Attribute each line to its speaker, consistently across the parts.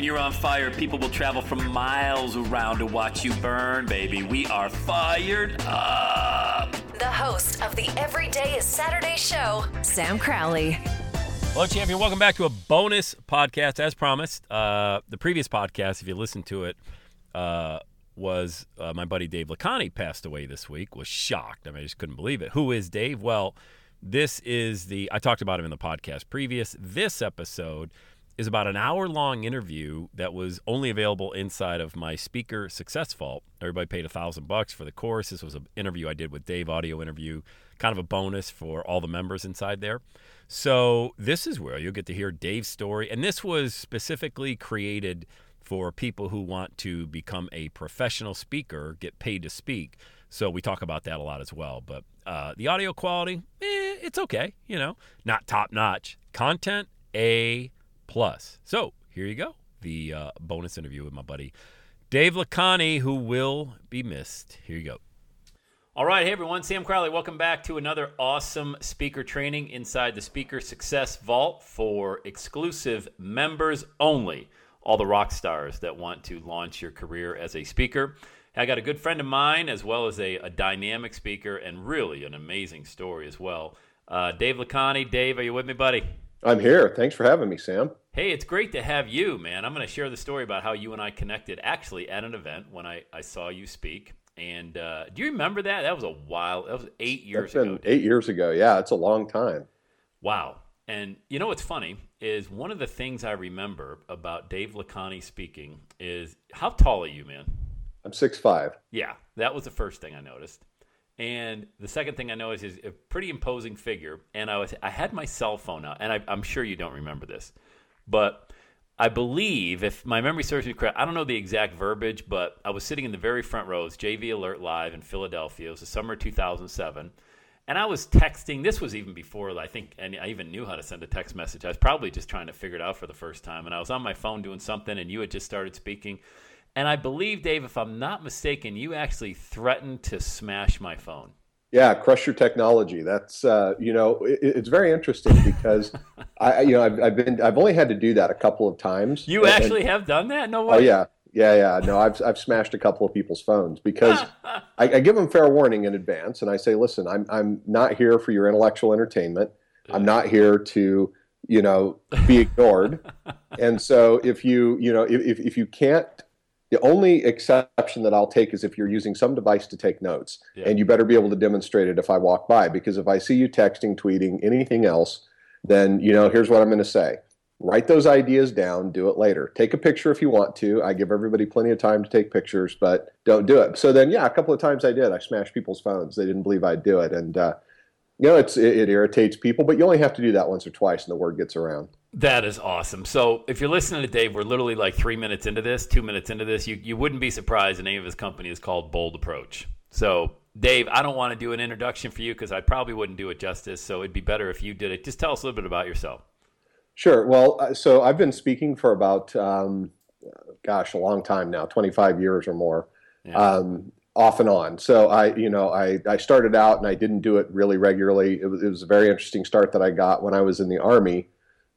Speaker 1: When you're on fire, people will travel from miles around to watch you burn, baby. We are fired up.
Speaker 2: The host of the Everyday is Saturday show, Sam Crowley.
Speaker 1: Hello, champion. Welcome back to a bonus podcast, as promised. Uh, the previous podcast, if you listened to it, uh, was uh, my buddy Dave Lakhani passed away this week. Was shocked. I mean, I just couldn't believe it. Who is Dave? Well, this is the I talked about him in the podcast previous. This episode is about an hour long interview that was only available inside of my speaker success vault. Everybody paid a thousand bucks for the course. This was an interview I did with Dave, audio interview, kind of a bonus for all the members inside there. So this is where you'll get to hear Dave's story, and this was specifically created for people who want to become a professional speaker, get paid to speak. So we talk about that a lot as well. But uh, the audio quality, eh, it's okay. You know, not top notch. Content, A plus. So here you go. The uh, bonus interview with my buddy Dave Lakhani, who will be missed. Here you go. All right, hey everyone, Sam Crowley. Welcome back to another awesome speaker training inside the Speaker Success Vault for exclusive members only all the rock stars that want to launch your career as a speaker. I got a good friend of mine, as well as a, a dynamic speaker, and really an amazing story as well. Uh, Dave Lakhani. Dave, are you with me, buddy?
Speaker 3: I'm here. Thanks for having me, Sam.
Speaker 1: Hey, it's great to have you, man. I'm going to share the story about how you and I connected actually at an event when I, I saw you speak. And uh, do you remember that? That was a while. That was eight years
Speaker 3: That's
Speaker 1: ago.
Speaker 3: been eight years ago. Yeah, it's a long time.
Speaker 1: Wow. And you know what's funny is one of the things I remember about Dave Lakhani speaking is how tall are you, man?
Speaker 3: I'm six five.
Speaker 1: Yeah, that was the first thing I noticed. And the second thing I noticed is he's a pretty imposing figure. And I was I had my cell phone out, and I, I'm sure you don't remember this, but I believe, if my memory serves me correct, I don't know the exact verbiage, but I was sitting in the very front rows, JV Alert Live in Philadelphia. It was the summer of 2007. And I was texting. This was even before I think, and I even knew how to send a text message. I was probably just trying to figure it out for the first time. And I was on my phone doing something, and you had just started speaking. And I believe, Dave, if I'm not mistaken, you actually threatened to smash my phone.
Speaker 3: Yeah, crush your technology. That's uh, you know, it, it's very interesting because I, you know, I've, I've, been, I've only had to do that a couple of times.
Speaker 1: You and, actually have done that? No way.
Speaker 3: Oh yeah, yeah, yeah. No, I've I've smashed a couple of people's phones because I, I, give them fair warning in advance, and I say, listen, I'm I'm not here for your intellectual entertainment. I'm not here to you know be ignored. and so if you you know if if you can't the only exception that I'll take is if you're using some device to take notes, yeah. and you better be able to demonstrate it if I walk by. Because if I see you texting, tweeting, anything else, then you know here's what I'm going to say. Write those ideas down. Do it later. Take a picture if you want to. I give everybody plenty of time to take pictures, but don't do it. So then, yeah, a couple of times I did. I smashed people's phones. They didn't believe I'd do it, and uh, you know, it's it, it irritates people. But you only have to do that once or twice, and the word gets around.
Speaker 1: That is awesome. So, if you're listening to Dave, we're literally like three minutes into this, two minutes into this. You, you wouldn't be surprised the name of his company is called Bold Approach. So, Dave, I don't want to do an introduction for you because I probably wouldn't do it justice. So, it'd be better if you did it. Just tell us a little bit about yourself.
Speaker 3: Sure. Well, uh, so I've been speaking for about, um, gosh, a long time now 25 years or more. Yeah. Um, off and on. So I, you know, I, I started out and I didn't do it really regularly. It was, it was a very interesting start that I got when I was in the army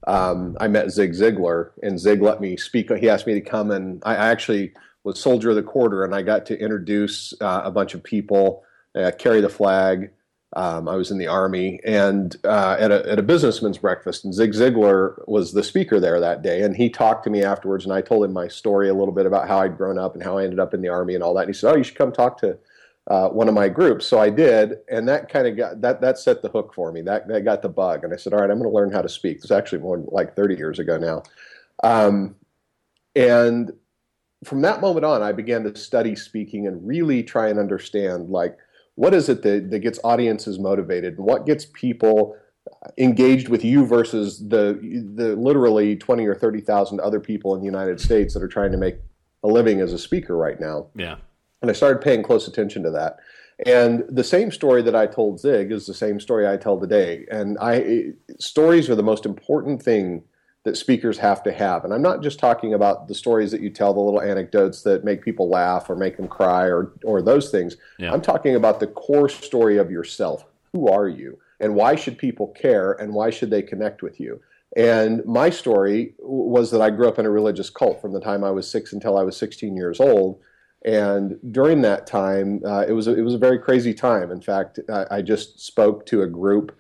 Speaker 3: um, I met Zig Ziglar, and Zig let me speak. He asked me to come, and I actually was soldier of the quarter, and I got to introduce uh, a bunch of people, uh, carry the flag. Um, I was in the army, and uh, at, a, at a businessman's breakfast, and Zig Ziglar was the speaker there that day, and he talked to me afterwards, and I told him my story a little bit about how I'd grown up and how I ended up in the army and all that. And he said, "Oh, you should come talk to." Uh, one of my groups. So I did, and that kind of got that that set the hook for me. That that got the bug, and I said, all right, I'm going to learn how to speak. It's actually more like 30 years ago now, um, and from that moment on, I began to study speaking and really try and understand like what is it that, that gets audiences motivated and what gets people engaged with you versus the the literally 20 or 30,000 other people in the United States that are trying to make a living as a speaker right now.
Speaker 1: Yeah.
Speaker 3: And I started paying close attention to that. And the same story that I told Zig is the same story I tell today. And I stories are the most important thing that speakers have to have. And I'm not just talking about the stories that you tell, the little anecdotes that make people laugh or make them cry or or those things.
Speaker 1: Yeah.
Speaker 3: I'm talking about the core story of yourself. Who are you? And why should people care and why should they connect with you? And my story was that I grew up in a religious cult from the time I was 6 until I was 16 years old. And during that time, uh, it was a, it was a very crazy time. In fact, I, I just spoke to a group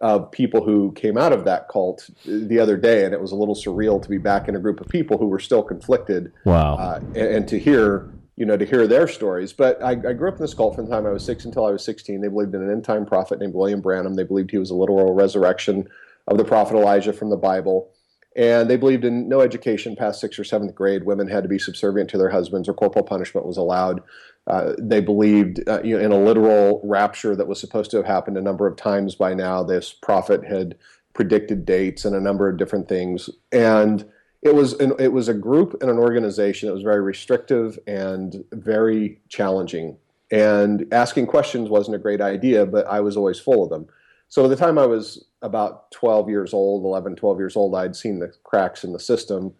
Speaker 3: of people who came out of that cult the other day, and it was a little surreal to be back in a group of people who were still conflicted.
Speaker 1: Wow.
Speaker 3: Uh, and, and to hear, you know, to hear their stories. But I, I grew up in this cult from the time I was six until I was 16. They believed in an end time prophet named William Branham. They believed he was a literal resurrection of the prophet Elijah from the Bible. And they believed in no education past sixth or seventh grade. Women had to be subservient to their husbands, or corporal punishment was allowed. Uh, they believed uh, you know, in a literal rapture that was supposed to have happened a number of times by now. This prophet had predicted dates and a number of different things, and it was an, it was a group and an organization that was very restrictive and very challenging. And asking questions wasn't a great idea, but I was always full of them. So by the time I was about 12 years old, 11, 12 years old, I'd seen the cracks in the system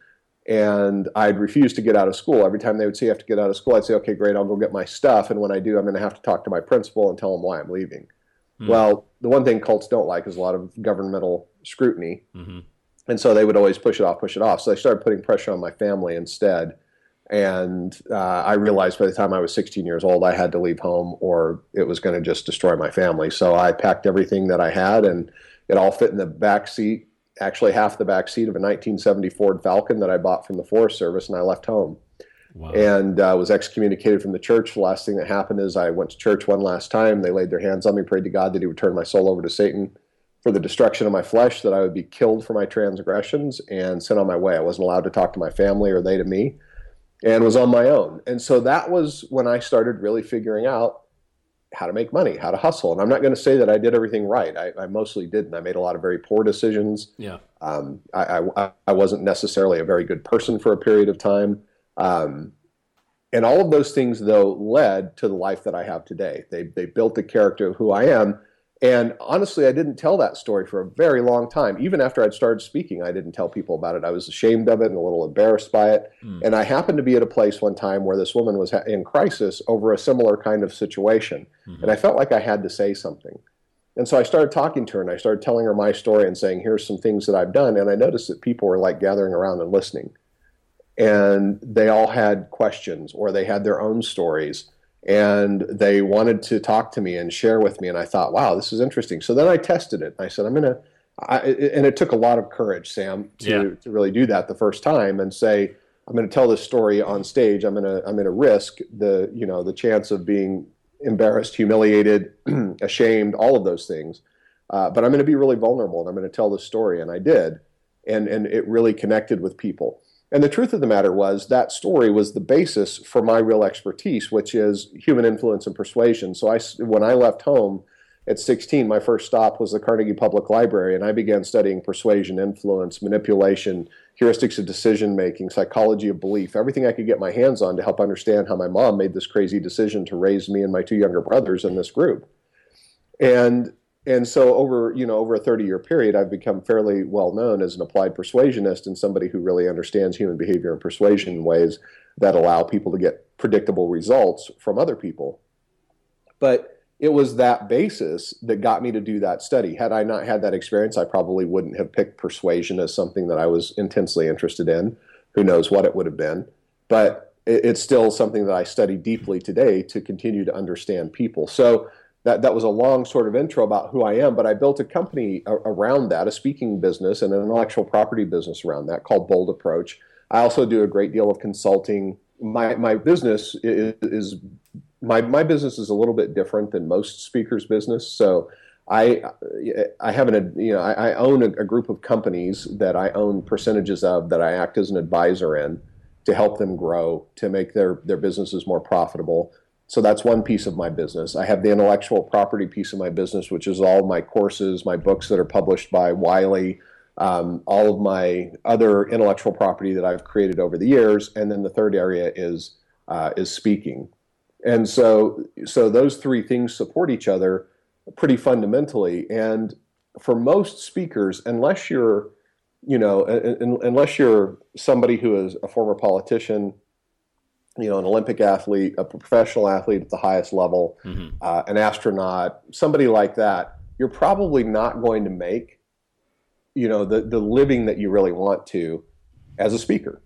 Speaker 3: and I'd refuse to get out of school. Every time they would say, you have to get out of school, I'd say, okay, great, I'll go get my stuff. And when I do, I'm going to have to talk to my principal and tell him why I'm leaving.
Speaker 1: Hmm.
Speaker 3: Well, the one thing cults don't like is a lot of governmental scrutiny.
Speaker 1: Mm-hmm.
Speaker 3: And so they would always push it off, push it off. So I started putting pressure on my family instead. And uh, I realized by the time I was 16 years old, I had to leave home or it was going to just destroy my family. So I packed everything that I had and it all fit in the back seat, actually half the back seat of a 1970 Ford Falcon that I bought from the Forest Service, and I left home.
Speaker 1: Wow.
Speaker 3: And uh, was excommunicated from the church. The last thing that happened is I went to church one last time. They laid their hands on me, prayed to God that He would turn my soul over to Satan for the destruction of my flesh, that I would be killed for my transgressions and sent on my way. I wasn't allowed to talk to my family or they to me, and was on my own. And so that was when I started really figuring out how to make money, how to hustle. And I'm not going to say that I did everything right. I, I mostly didn't. I made a lot of very poor decisions.
Speaker 1: yeah.
Speaker 3: Um, I, I, I wasn't necessarily a very good person for a period of time. Um, and all of those things, though, led to the life that I have today. They, they built the character of who I am. And honestly, I didn't tell that story for a very long time. Even after I'd started speaking, I didn't tell people about it. I was ashamed of it and a little embarrassed by it.
Speaker 1: Mm.
Speaker 3: And I happened to be at a place one time where this woman was in crisis over a similar kind of situation.
Speaker 1: Mhm.
Speaker 3: And I felt like I had to say something. And so I started talking to her and I started telling her my story and saying, here's some things that I've done. And I noticed that people were like gathering around and listening. And they all had questions or they had their own stories and they wanted to talk to me and share with me. And I thought, wow, this is interesting. So then I tested it. I said, I'm going to, and it took a lot of courage, Sam, to,
Speaker 1: Yeah.
Speaker 3: to really do that the first time and say, I'm going to tell this story on stage. I'm going to, I'm going to risk the, you know, the chance of being embarrassed, humiliated, ashamed, all of those things. Uh, but I'm going to be really vulnerable and I'm going to tell this story. And I did. And, and it really connected with people. And the truth of the matter was that story was the basis for my real expertise, which is human influence and persuasion. So I, when I left home at 16, my first stop was the Carnegie Public Library, and I began studying persuasion, influence, manipulation, heuristics of decision making, psychology of belief, everything I could get my hands on to help understand how my mom made this crazy decision to raise me and my two younger brothers in this group. And and so over you know over a 30 year period i've become fairly well known as an applied persuasionist and somebody who really understands human behavior and persuasion in ways that allow people to get predictable results from other people. But it was that basis that got me to do that study. Had i not had that experience i probably wouldn't have picked persuasion as something that i was intensely interested in. Who knows what it would have been. But it's still something that i study deeply today to continue to understand people. So that that was a long sort of intro about who I am, but I built a company around that, a speaking business and an intellectual property business around that called Bold Approach. I also do a great deal of consulting. My my business is, is my my business is a little bit different than most speakers' business. So I I have an you know I, I own a, a group of companies that I own percentages of that I act as an advisor in. to help them grow, to make their, their businesses more profitable. So that's one piece of my business. I have the intellectual property piece of my business, which is all my courses, my books that are published by Wiley, um, all of my other intellectual property that I've created over the years, and then the third area is uh, is speaking. And so, so those three things support each other pretty fundamentally. And for most speakers, unless you're, you know, unless you're somebody who is a former politician, you know, an Olympic athlete, a professional athlete at the highest level, mm-hmm. uh, an astronaut, somebody like that, you're probably not going to make, you know, the the living that you really want to as a speaker.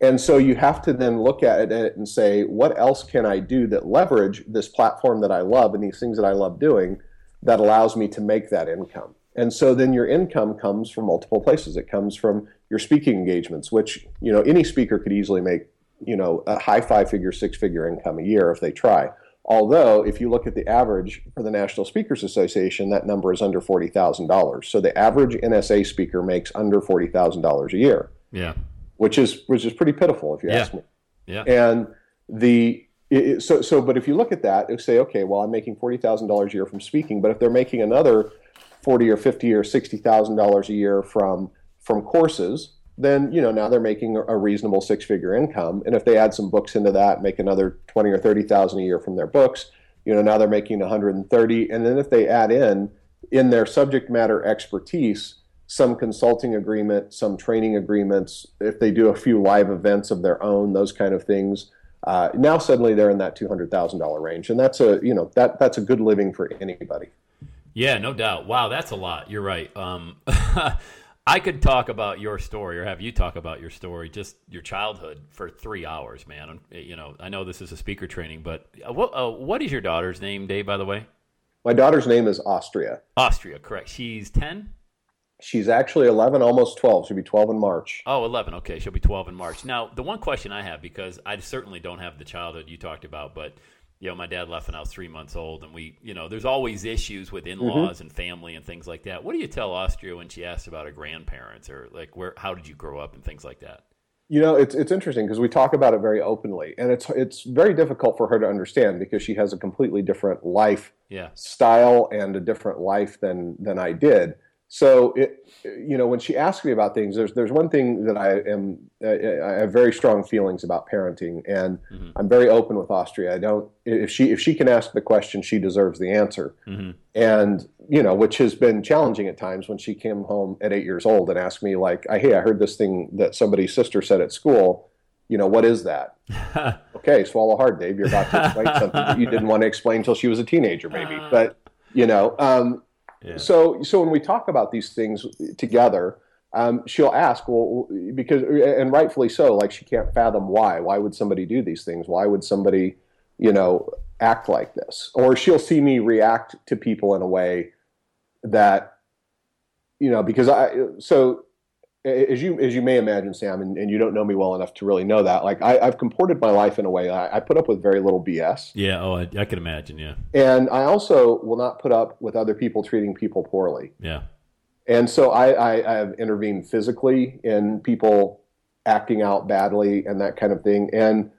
Speaker 3: And so you have to then look at it and say, what else can I do that leverage this platform that I love and these things that I love doing that allows me to make that income? And so then your income comes from multiple places. It comes from your speaking engagements, which, you know, any speaker could easily make, you know, a high five figure, six figure income a year if they try. Although, if you look at the average for the National Speakers Association, that number is under $40,000. So the average NSA speaker makes under $40,000 a year.
Speaker 1: Yeah
Speaker 3: which is which is pretty pitiful if you
Speaker 1: yeah.
Speaker 3: ask me.
Speaker 1: Yeah.
Speaker 3: And the it, so so, but if you look at that, you say, okay, well, I'm making forty thousand dollars a year from speaking, but if they're making another forty or fifty or sixty thousand dollars a year from from courses, then you know now they're making a reasonable six figure income. And if they add some books into that, make another twenty or thirty thousand a year from their books, you know now they're making one hundred and thirty. And then if they add in in their subject matter expertise some consulting agreement, some training agreements, if they do a few live events of their own, those kind of things. Uh, now suddenly they're in that two hundred thousand dollar range, and that's a you know that that's a good living for anybody.
Speaker 1: Yeah, no doubt. Wow, that's a lot. You're right. Um, I could talk about your story, or have you talk about your story, just your childhood, for three hours, man. You know, I know this is a speaker training, but uh, what uh, what is your daughter's name, Dave? By the way,
Speaker 3: my daughter's name is Austria.
Speaker 1: Austria, correct. She's ten.
Speaker 3: She's actually 11, almost 12. She'll be 12 in March.
Speaker 1: Oh, 11. Okay, she'll be 12 in March. Now, the one question I have, because I certainly don't have the childhood you talked about, but you know, my dad left when I was three months old, and we, you know, there's always issues with in-laws mm-hmm. and family and things like that. What do you tell Austria when she asks about her grandparents or like where, how did you grow up and things like that?
Speaker 3: You know, it's it's interesting because we talk about it very openly, and it's it's very difficult for her to understand because she has a completely different life
Speaker 1: yeah.
Speaker 3: style and a different life than than I did. So, it, you know, when she asks me about things, there's there's one thing that I am I have very strong feelings about parenting, and mm-hmm. I'm very open with Austria. I don't if she if she can ask the question, she deserves the answer, mm-hmm. and you know, which has been challenging at times when she came home at eight years old and asked me like, "Hey, I heard this thing that somebody's sister said at school." You know, what is that? okay, swallow hard, Dave. You're about to explain something that you didn't want to explain until she was a teenager, maybe. But you know, um, so, so when we talk about these things together, um, she'll ask, well, because, and rightfully so, like she can't fathom why. Why would somebody do these things? Why would somebody, you know, act like this? Or she'll see me react to people in a way that, you know, because I, so as you as you may imagine, Sam, and, and, you don't know me well enough to really know that. Like I, have comported my life in a way I, I, put up with very little BS.
Speaker 1: Yeah. Oh, I, I, can imagine. Yeah.
Speaker 3: And I also will not put up with other people treating people poorly.
Speaker 1: Yeah.
Speaker 3: And so I, I have intervened physically in people acting out badly and that kind of thing. And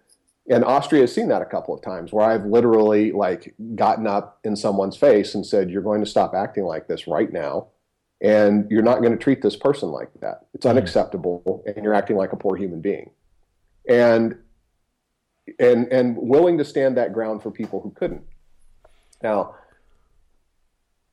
Speaker 3: and Austria has seen that a couple of times where I've literally like gotten up in someone's face and said, "You're going to stop acting like this right now." And you're not going to treat this person like that. It's mm-hmm. unacceptable, and you're acting like a poor human being. And and and willing to stand that ground for people who couldn't. Now,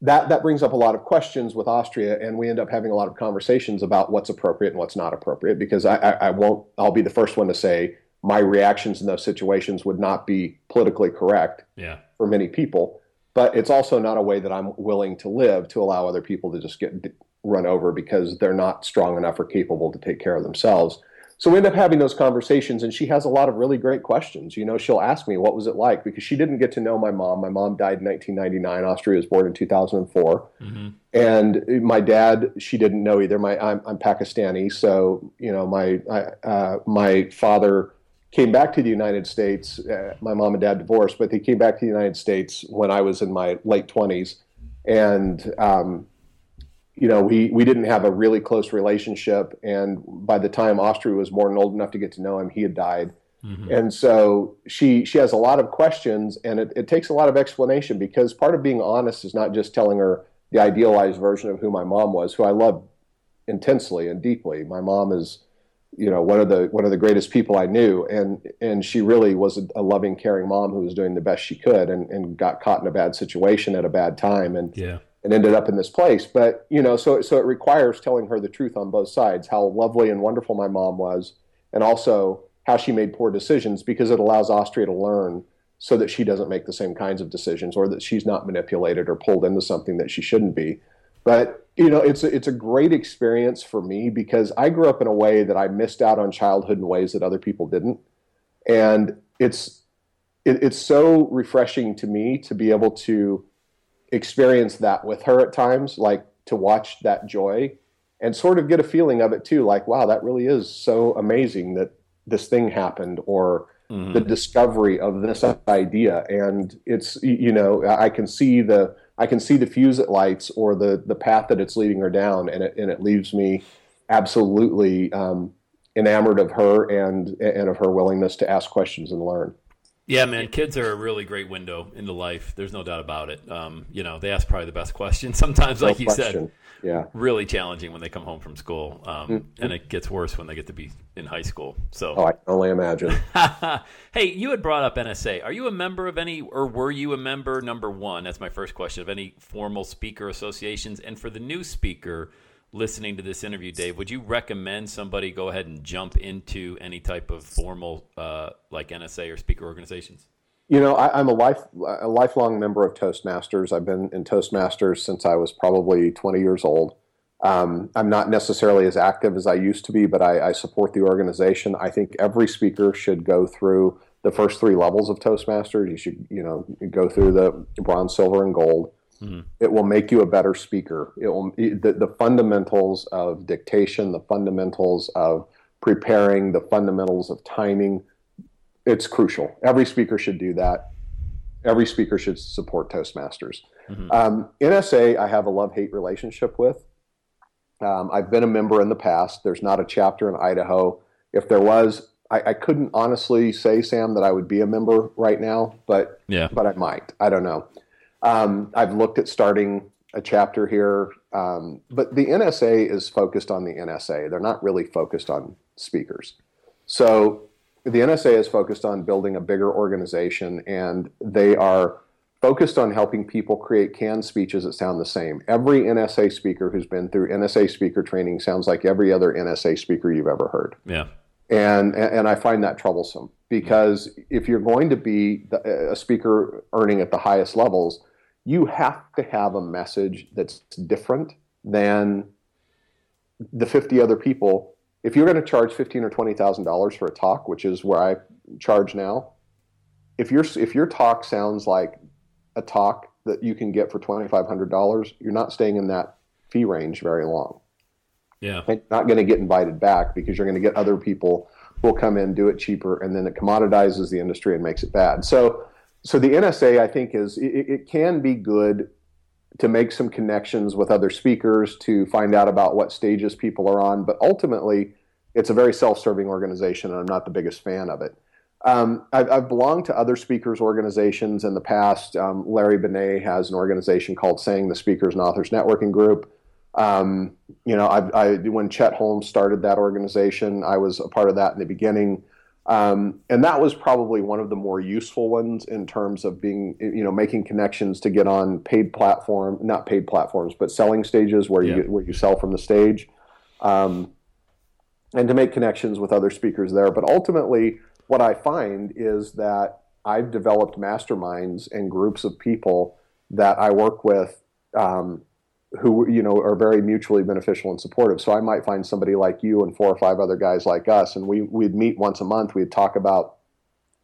Speaker 3: that that brings up a lot of questions with Austria, and we end up having a lot of conversations about what's appropriate and what's not appropriate. Because I, I, I won't, I'll be the first one to say my reactions in those situations would not be politically correct
Speaker 1: yeah.
Speaker 3: for many people but it's also not a way that I'm willing to live to allow other people to just get run over because they're not strong enough or capable to take care of themselves. So we end up having those conversations, and she has a lot of really great questions. You know, she'll ask me, What was it like? Because she didn't get to know my mom. My mom died in 1999. Austria was born in 2004. Mm-hmm. And my dad, she didn't know either. My, I'm, I'm Pakistani. So, you know, my, uh, my father came back to the United States. Uh, my mom and dad divorced, but they came back to the United States when I was in my late 20s. And um, you know, we, we didn't have a really close relationship. And by the time Austria was born and old enough to get to know him, he had died. Mm-hmm. And so she she has a lot of questions, and it, it takes a lot of explanation because part of being honest is not just telling her the idealized version of who my mom was, who I love intensely and deeply. My mom is, you know, one of the one of the greatest people I knew, and and she really was a, a loving, caring mom who was doing the best she could, and, and got caught in a bad situation at a bad time, and
Speaker 1: yeah
Speaker 3: and ended up in this place. But you know, so so it requires telling her the truth on both sides, how lovely and wonderful my mom was, and also how she made poor decisions, because it allows Austria to learn so that she doesn't make the same kinds of decisions, or that she's not manipulated or pulled into something that she shouldn't be. But you know, it's a, it's a great experience for me because I grew up in a way that I missed out on childhood in ways that other people didn't, and it's it, it's so refreshing to me to be able to experience that with her at times, like to watch that joy and sort of get a feeling of it too, like, wow, that really is so amazing that this thing happened or mm-hmm. the discovery of this idea. And it's, you know, I can see the, I can see the fuse it lights or the, the path that it's leading her down. And it, and it leaves me absolutely um, enamored of her and, and of her willingness to ask questions and learn.
Speaker 1: Yeah, man, kids are a really great window into life. There's no doubt about it. Um, you know, they ask probably the best questions sometimes, like no you said.
Speaker 3: Yeah.
Speaker 1: Really challenging when they come home from school, um, mm-hmm. and it gets worse when they get to be in high school. So,
Speaker 3: oh, I can only imagine.
Speaker 1: hey, you had brought up NSA. Are you a member of any, or were you a member? Number one, that's my first question of any formal speaker associations, and for the new speaker listening to this interview, Dave, would you recommend somebody go ahead and jump into any type of formal, uh, like NSA or speaker organizations?
Speaker 3: You know, I, am a life a lifelong member of Toastmasters. I've been in Toastmasters since I was probably 20 years old. Um, I'm not necessarily as active as I used to be, but I, I support the organization. I think every speaker should go through the first three levels of Toastmasters. You should, you know, go through the bronze, silver, and gold. Mm-hmm. It will make you a better speaker. It will the, the fundamentals of dictation, the fundamentals of preparing, the fundamentals of timing. It's crucial. Every speaker should do that. Every speaker should support Toastmasters. Mm-hmm. Um, NSA, I have a love hate relationship with. Um, I've been a member in the past. There's not a chapter in Idaho. If there was, I, I, couldn't honestly say, Sam, that I would be a member right now, but
Speaker 1: yeah.
Speaker 3: but I might. I don't know. Um, I've looked at starting a chapter here, um, but the NSA is focused on the NSA. They're not really focused on speakers. So the NSA is focused on building a bigger organization, and they are focused on helping people create canned speeches that sound the same. Every NSA speaker who's been through NSA speaker training sounds like every other NSA speaker you've ever heard.
Speaker 1: Yeah.
Speaker 3: And, and I find that troublesome because if you're going to be a speaker earning at the highest levels, you have to have a message that's different than the 50 other people. If you're going to charge fifteen or twenty thousand dollars for a talk, which is where I charge now, if your if your talk sounds like a talk that you can get for twenty five hundred dollars, you're not staying in that fee range very long.
Speaker 1: Yeah,
Speaker 3: and not going to get invited back because you're going to get other people who will come in, do it cheaper, and then it commoditizes the industry and makes it bad. So so the NSA, I think, is it, it, can be good to make some connections with other speakers to find out about what stages people are on, but ultimately, it's a very self-serving organization, and I'm not the biggest fan of it. Um, I've, I've, belonged to other speakers organizations in the past. Um, Larry Benét has an organization called SANG the Speakers and Authors Networking Group. Um, you know, I, I, when Chet Holmes started that organization, I was a part of that in the beginning. Um, and that was probably one of the more useful ones in terms of being, you know, making connections to get on paid platform, not paid platforms, but selling stages where you get, where you sell from the stage, um, and to make connections with other speakers there. But ultimately, what I find is that I've developed masterminds and groups of people that I work with um, who you know are very mutually beneficial and supportive. So I might find somebody like you and four or five other guys like us, and we we'd meet once a month. We'd talk about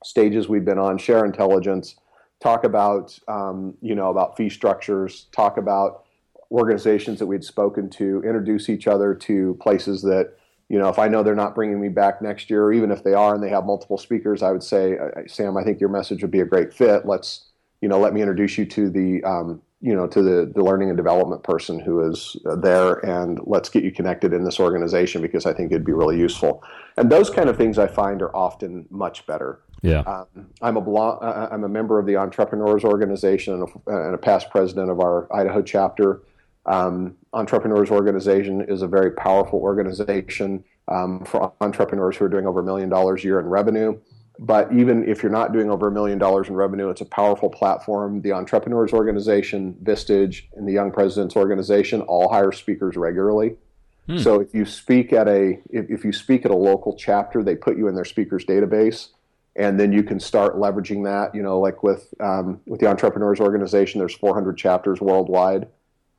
Speaker 3: stages we've been on, share intelligence, talk about um, you know about fee structures, talk about organizations that we'd spoken to, introduce each other to places that you know if I know they're not bringing me back next year, or even if they are and they have multiple speakers, I would say, Sam, I think your message would be a great fit. Let's you know let me introduce you to the um, you know to the, the learning and development person who is there and let's get you connected in this organization because i think it'd be really useful. And those kind of things i find are often much better.
Speaker 1: Yeah.
Speaker 3: Um, i'm a blo- i'm a member of the entrepreneurs organization and a, and a past president of our idaho chapter. Um, entrepreneurs organization is a very powerful organization um, for entrepreneurs who are doing over a million dollars a year in revenue but even if you're not doing over a million dollars in revenue, it's a powerful platform. The Entrepreneurs Organization, Vistage, and the Young Presidents Organization all hire speakers regularly. Hmm. So if you speak at a if, if you speak at a local chapter, they put you in their speakers database, and then you can start leveraging that. You know, like with um, with the Entrepreneurs Organization, there's 400 chapters worldwide.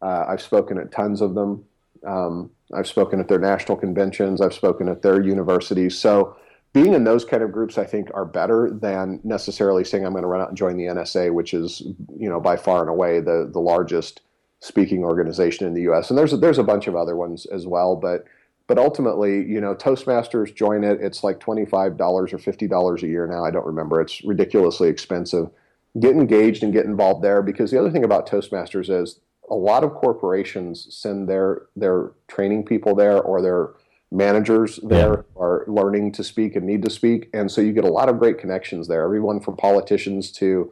Speaker 3: Uh, I've spoken at tons of them. Um, I've spoken at their national conventions. I've spoken at their universities. So being in those kind of groups, I think, are better than necessarily saying I'm going to run out and join the NSA, which is, you know, by far and away the the largest speaking organization in the U.S. And there's a, there's a bunch of other ones as well, but but ultimately, you know, Toastmasters join it. It's like twenty five dollars or fifty dollars a year now. I don't remember. It's ridiculously expensive. Get engaged and get involved there because the other thing about Toastmasters is a lot of corporations send their their training people there or their managers there yeah. are learning to speak and need to speak. And so you get a lot of great connections there. Everyone from politicians to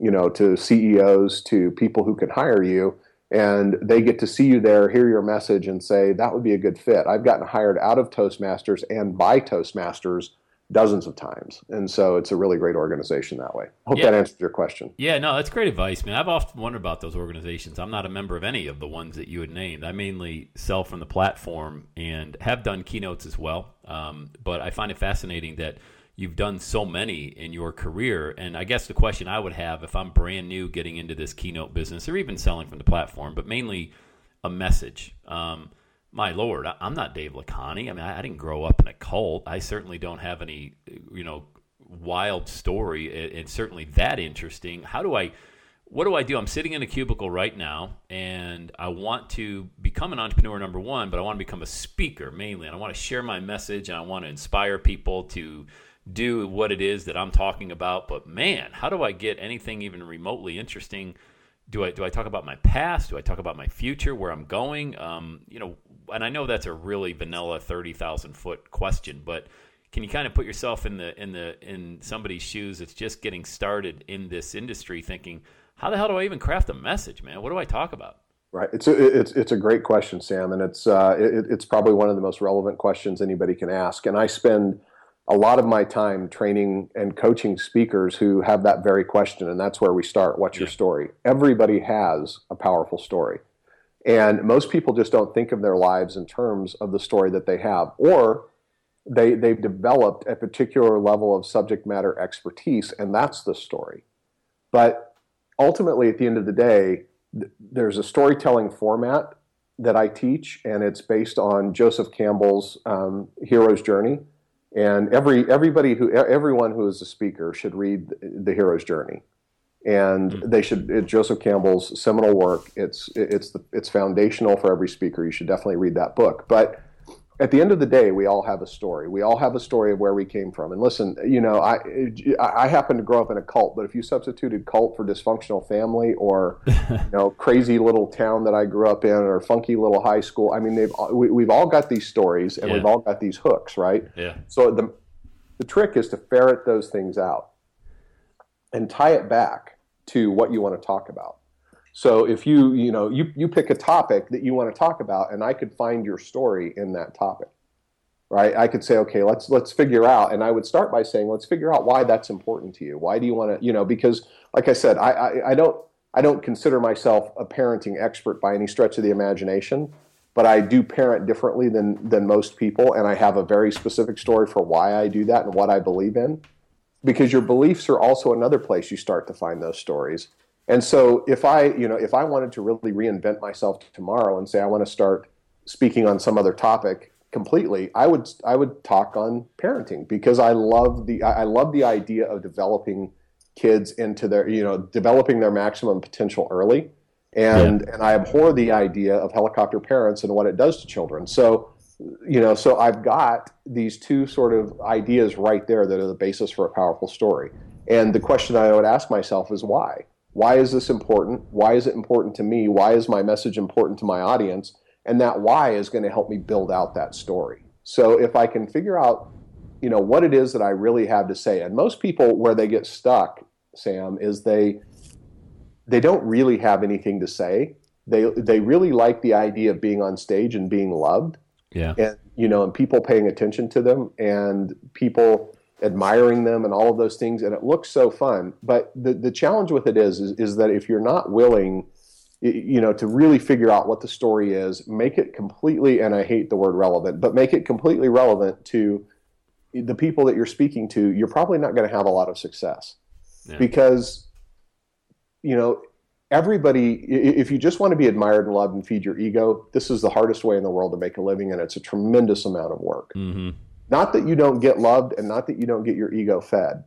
Speaker 3: you know to ceos to people who can hire you and they get to see you there hear your message and say that would be a good fit. I've gotten hired out of toastmasters and by toastmasters dozens of times. And so it's a really great organization that way. Hope yeah. that answers your question.
Speaker 1: Yeah, no, that's great advice, man. I've often wondered about those organizations. I'm not a member of any of the ones that you had named. I mainly sell from the platform and have done keynotes as well. Um, but I find it fascinating that you've done so many in your career. And I guess the question I would have if I'm brand new getting into this keynote business or even selling from the platform, but mainly a message. Um, my lord, I'm not Dave Lakhani. I mean, I didn't grow up in a cult. I certainly don't have any, you know, wild story. It's certainly that interesting. How do I? What do I do? I'm sitting in a cubicle right now, and I want to become an entrepreneur. Number one, but I want to become a speaker mainly, and I want to share my message, and I want to inspire people to do what it is that I'm talking about. But man, how do I get anything even remotely interesting? do I do I talk about my past? Do I talk about my future, where I'm going? Um, you know, and I know that's a really vanilla thirty thousand foot question, but can you kind of put yourself in the in the in somebody's shoes that's just getting started in this industry, thinking, how the hell do I even craft a message, man? What do I talk about?
Speaker 3: Right. It's a, it's it's a great question, Sam, and it's uh, it, it's probably one of the most relevant questions anybody can ask. And I spend a lot of my time training and coaching speakers who have that very question, and that's where we start. What's yeah. your story? Everybody has a powerful story. And most people just don't think of their lives in terms of the story that they have, or they, they've developed a particular level of subject matter expertise, and that's the story. But ultimately, at the end of the day, th- there's a storytelling format that I teach, and it's based on Joseph Campbell's um, Hero's Journey. And every everybody who everyone who is a speaker should read the Hero's Journey and mm-hmm. they should it, Joseph Campbell's seminal work. It's it's the, it's foundational for every speaker. You should definitely read that book. But at the end of the day, we all have a story. We all have a story of where we came from. And listen, you know, I I happen to grow up in a cult, but if you substituted cult for dysfunctional family or you know crazy little town that I grew up in or funky little high school, I mean, they've we, have all got these stories and yeah. we've all got these hooks, right?
Speaker 1: Yeah.
Speaker 3: So the the trick is to ferret those things out and tie it back to what you want to talk about. So if you, you know, you, you pick a topic that you want to talk about and I could find your story in that topic. Right? I could say, okay, let's let's figure out and I would start by saying, let's figure out why that's important to you. Why do you want to, you know, because like I said, I, I, I don't I don't consider myself a parenting expert by any stretch of the imagination, but I do parent differently than than most people and I have a very specific story for why I do that and what I believe in because your beliefs are also another place you start to find those stories. And so if I, you know, if I wanted to really reinvent myself tomorrow and say I want to start speaking on some other topic completely, I would I would talk on parenting because I love the I love the idea of developing kids into their, you know, developing their maximum potential early. And yeah. and I abhor the idea of helicopter parents and what it does to children. So you know, so I've got these two sort of ideas right there that are the basis for a powerful story. And the question I would ask myself is why? Why is this important? Why is it important to me? Why is my message important to my audience? And that why is going to help me build out that story. So if I can figure out, you know, what it is that I really have to say, and most people where they get stuck, Sam, is they they don't really have anything to say. They they really like the idea of being on stage and being loved.
Speaker 1: Yeah.
Speaker 3: And you know, and people paying attention to them and people admiring them and all of those things and it looks so fun. But the the challenge with it is is, is that if you're not willing you know to really figure out what the story is make it completely and i hate the word relevant but make it completely relevant to the people that you're speaking to you're probably not going to have a lot of success
Speaker 1: Yeah.
Speaker 3: because you know everybody if you just want to be admired and loved and feed your ego this is the hardest way in the world to make a living and it's a tremendous amount of work
Speaker 1: hmm
Speaker 3: not that you don't get loved and not that you don't get your ego fed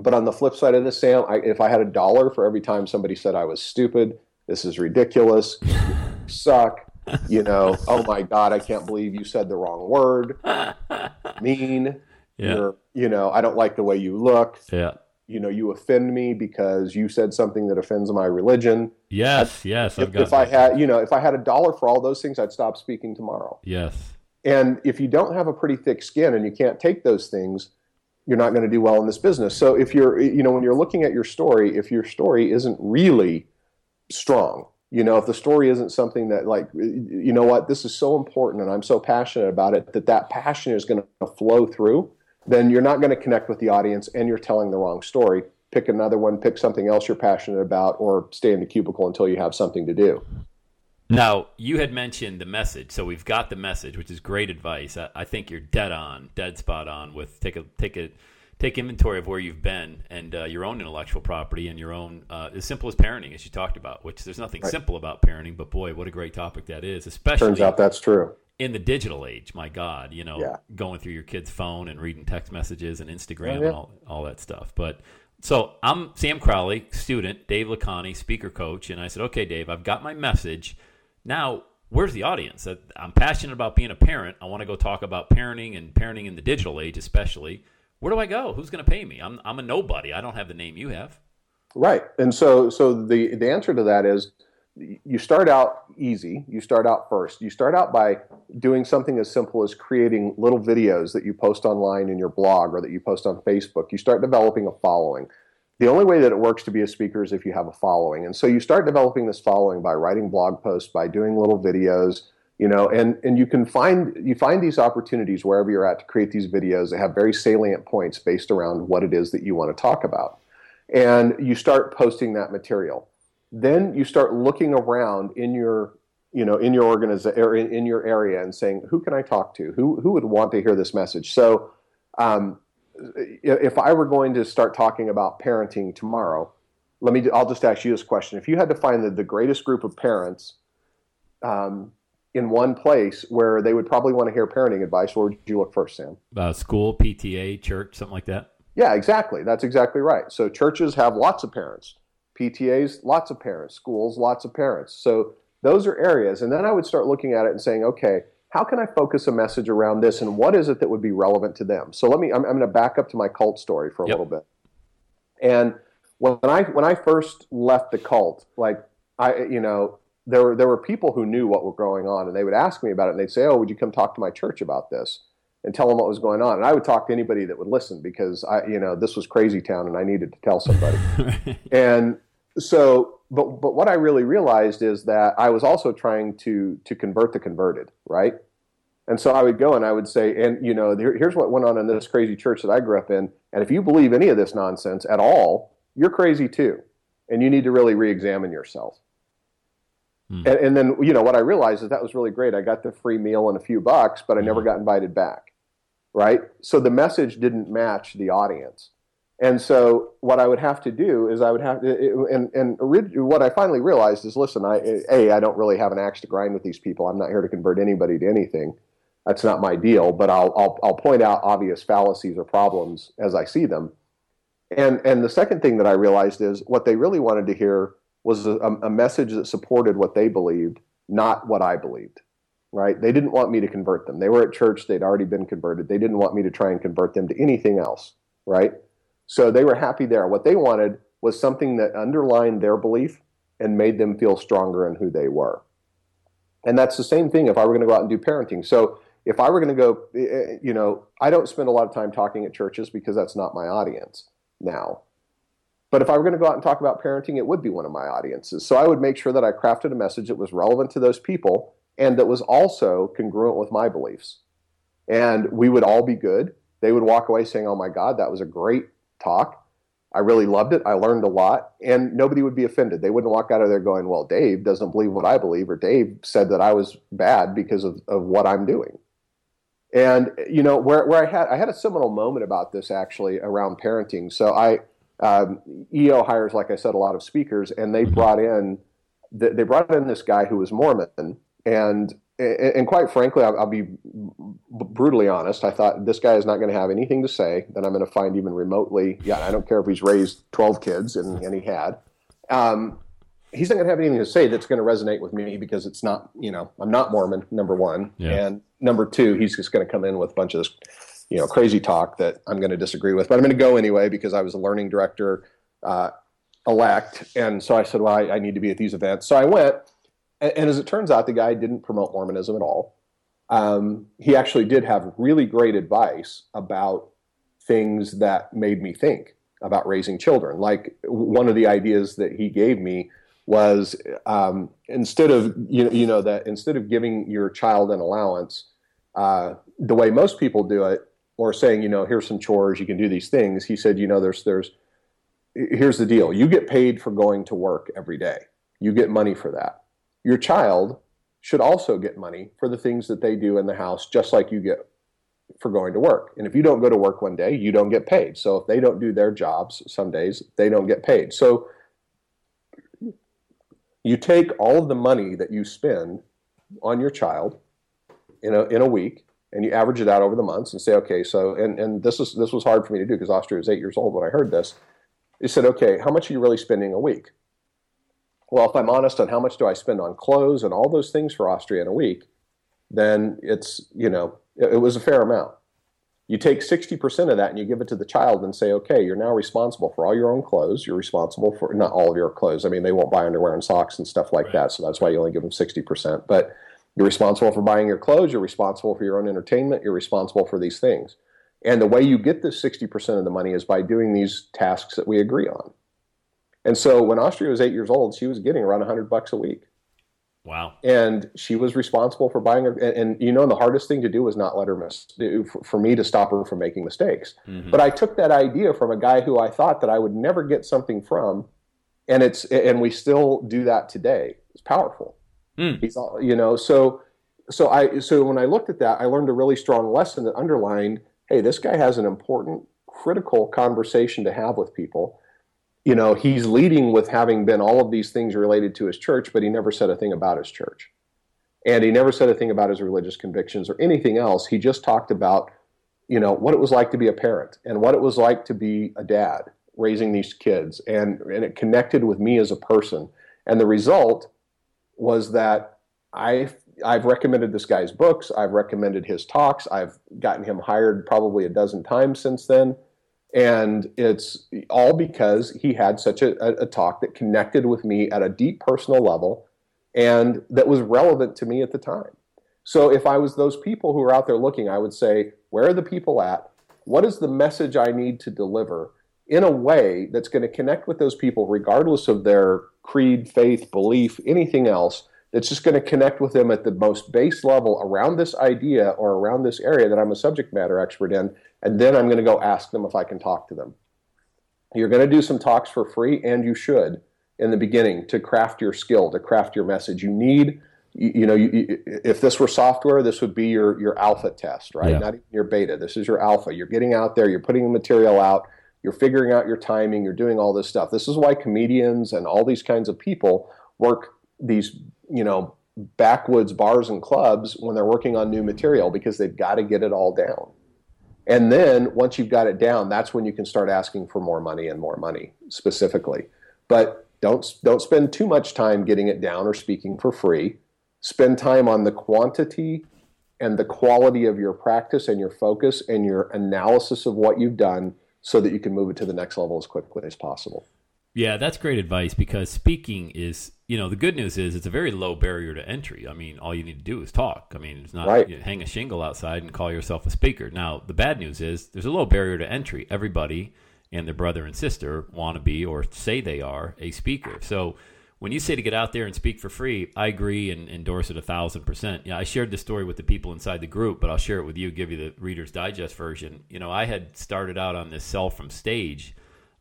Speaker 3: but on the flip side of this sam I, if i had a dollar for every time somebody said i was stupid this is ridiculous suck you know oh my god i can't believe you said the wrong word mean
Speaker 1: Yeah.
Speaker 3: you're you know i don't like the way you look
Speaker 1: Yeah.
Speaker 3: You know you offend me because you said something that offends my religion
Speaker 1: Yes. Yes. I've
Speaker 3: if, if i had you know if i had a dollar for all those things i'd stop speaking tomorrow
Speaker 1: Yes.
Speaker 3: and if you don't have a pretty thick skin and you can't take those things you're not going to do well in this business so if you're you know when you're looking at your story if your story isn't really strong you know if the story isn't something that like you know what this is so important and i'm so passionate about it that that passion is going to flow through then you're not going to connect with the audience and you're telling the wrong story pick another one pick something else you're passionate about or stay in the cubicle until you have something to do
Speaker 1: Now, you had mentioned the message, so we've got the message, which is great advice. I, I think you're dead on, dead spot on with take a take a take inventory of where you've been and uh, your own intellectual property and your own uh, as simple as parenting, as you talked about. Which there's nothing simple about parenting, but boy, what a great topic that is, especially
Speaker 3: turns out that's true
Speaker 1: in the digital age. My God, you know,
Speaker 3: Yeah.
Speaker 1: going through your kid's phone and reading text messages and Instagram
Speaker 3: Oh, yeah.
Speaker 1: and all, all that stuff. But so I'm Sam Crowley, student, Dave Lakhani, speaker coach, and I said, okay, Dave, I've got my message. Now, where's the audience? I'm passionate about being a parent. I want to go talk about parenting and parenting in the digital age, especially. Where do I go? Who's going to pay me? I'm, I'm a nobody. I don't have the name you have.
Speaker 3: Right. And so so the the answer to that is you start out easy. You start out first. You start out by doing something as simple as creating little videos that you post online in your blog or that you post on Facebook. You start developing a following. The only way that it works to be a speaker is if you have a following. And so you start developing this following by writing blog posts, by doing little videos, you know, and and you can find you find these opportunities wherever you're at to create these videos that have very salient points based around what it is that you want to talk about and you start posting that material. Then you start looking around in your, you know, in your organization or in, in your area and saying, who can I talk to? Who who would want to hear this message? So, um, if I were going to start talking about parenting tomorrow, let me. I'll just ask you this question: If you had to find the, the greatest group of parents um, in one place where they would probably want to hear parenting advice, where would you look first, Sam?
Speaker 1: Uh, school, PTA, church, something like that.
Speaker 3: Yeah, exactly. That's exactly right. So churches have lots of parents, PTAs, lots of parents, schools, lots of parents. So those are areas. And then I would start looking at it and saying, okay, how can I focus a message around this and what is it that would be relevant to them? So let me, I'm, I'm going to back up to my cult story for a
Speaker 1: Yep.
Speaker 3: little bit. And when I, when I first left the cult, like I, you know, there were, there were people who knew what were going on and they would ask me about it and they'd say, oh, would you come talk to my church about this? and tell them what was going on. And I would talk to anybody that would listen because I, you know, this was crazy town and I needed to tell somebody. and so, but but what I really realized is that I was also trying to to convert the converted, right? And so I would go and I would say, and you know, here, here's what went on in this crazy church that I grew up in. And if you believe any of this nonsense at all, you're crazy too, and you need to really re-examine yourself.
Speaker 1: Hmm.
Speaker 3: And, and then, you know, what I realized is that was really great. I got the free meal and a few bucks, but I never got invited back. Right. So the message didn't match the audience. And so what I would have to do is I would have to, and, and what I finally realized is, listen, I, A, I don't really have an axe to grind with these people. I'm not here to convert anybody to anything. That's not my deal, but I'll, I'll, I'll point out obvious fallacies or problems as I see them. And, and the second thing that I realized is what they really wanted to hear was a, a message that supported what they believed, not what I believed. Right? They didn't want me to convert them. They were at church. They'd already been converted. They didn't want me to try and convert them to anything else. Right? So they were happy there. What they wanted was something that underlined their belief and made them feel stronger in who they were. And that's the same thing if I were going to go out and do parenting. So if I were going to go, eh, eh, you know, I don't spend a lot of time talking at churches because that's not my audience now. But if I were going to go out and talk about parenting, it would be one of my audiences. So I would make sure that I crafted a message that was relevant to those people and that was also congruent with my beliefs. And we would all be good. They would walk away saying, Oh my God, that was a great talk. I really loved it. I learned a lot, and nobody would be offended. They wouldn't walk out of there going, "Well, Dave doesn't believe what I believe," or "Dave said that I was bad because of, of what I'm doing." And you know, where, where I had I had a seminal moment about this actually around parenting. So I um, EO hires, like I said, a lot of speakers, and they brought in they brought in this guy who was Mormon, and and quite frankly, I'll, I'll, be brutally honest. I thought this guy is not going to have anything to say that I'm going to find even remotely. Yeah, I don't care if he's raised 12 kids, and, and he had. Um, he's not going to have anything to say that's going to resonate with me because it's not, you know, I'm not Mormon. Number one, yeah. and number two, he's just going to come in with a bunch of this, you know, crazy talk that I'm going to disagree with. But I'm going to go anyway because I was a learning director uh, elect, and so I said, well, I, I need to be at these events. So I went and, and, as it turns out, the guy didn't promote Mormonism at all. Um, he actually did have really great advice about things that made me think about raising children. Like one of the ideas that he gave me was um, instead of you know, you know that instead of giving your child an allowance uh, the way most people do it, or saying you know here's some chores you can do these things, he said you know there's there's here's the deal you get paid for going to work every day you get money for that your child should also get money for the things that they do in the house, just like you get for going to work. And if you don't go to work one day, you don't get paid. So if they don't do their jobs some days, they don't get paid. So you take all of the money that you spend on your child in a, in a week and you average it out over the months and say, okay, so, and, and this, is, this was hard for me to do because Austria was eight years old when I heard this. He said, okay, how much are you really spending a week? Well, if I'm honest on how much do I spend on clothes and all those things for Austria in a week, then it's, you know, it, it was a fair amount. You take 60% of that and you give it to the child and say, okay, you're now responsible for all your own clothes. You're responsible for not all of your clothes. I mean, they won't buy underwear and socks and stuff like right. that. So that's why you only give them 60%. But you're responsible for buying your clothes. You're responsible for your own entertainment. You're responsible for these things. And the way you get this 60% of the money is by doing these tasks that we agree on. And so when Austria was eight years old, she was getting around 100 bucks a week.
Speaker 1: Wow.
Speaker 3: And she was responsible for buying her. And, and, you know, the hardest thing to do was not let her miss, for me to stop her from making mistakes. Mm-hmm. But I took that idea from a guy who I thought that I would never get something from. And it's, and we still do that today. It's powerful. Mm. He's all, you know, so, so I, so when I looked at that, I learned a really strong lesson that underlined, Hey, this guy has an important, critical conversation to have with people you know, he's leading with having been all of these things related to his church, but he never said a thing about his church. And he never said a thing about his religious convictions or anything else. He just talked about, you know, what it was like to be a parent and what it was like to be a dad raising these kids. And, and it connected with me as a person. And the result was that I I've recommended this guy's books. I've recommended his talks. I've gotten him hired probably a dozen times since then. And it's all because he had such a, a, talk that connected with me at a deep personal level and that was relevant to me at the time. So if I was those people who are out there looking, I would say, where are the people at? What is the message I need to deliver in a way that's going to connect with those people, regardless of their creed, faith, belief, anything else? That's just going to connect with them at the most base level around this idea or around this area that I'm a subject matter expert in and then I'm going to go ask them if I can talk to them. You're going to do some talks for free, and you should in the beginning to craft your skill, to craft your message. You need, you, you know, you, if this were software, this would be your your alpha test, right? Yeah. Not even your beta. This is your alpha. You're getting out there. You're putting the material out. You're figuring out your timing. You're doing all this stuff. This is why comedians and all these kinds of people work these, you know, backwoods bars and clubs when they're working on new material because they've got to get it all down. And then once you've got it down, that's when you can start asking for more money and more money specifically. But don't don't spend too much time getting it down or speaking for free. Spend time on the quantity and the quality of your practice and your focus and your analysis of what you've done so that you can move it to the next level as quickly as possible.
Speaker 1: Yeah, that's great advice because speaking is, you know, the good news is it's a very low barrier to entry. I mean, all you need to do is talk. I mean, it's not
Speaker 3: Right.
Speaker 1: you hang a shingle outside and call yourself a speaker. Now, the bad news is there's a low barrier to entry. Everybody and their brother and sister want to be or say they are a speaker. So when you say to get out there and speak for free, I agree and endorse it a thousand percent. Yeah, I shared this story with the people inside the group, but I'll share it with you, give you the Reader's Digest version. You know, I had started out on this sell from stage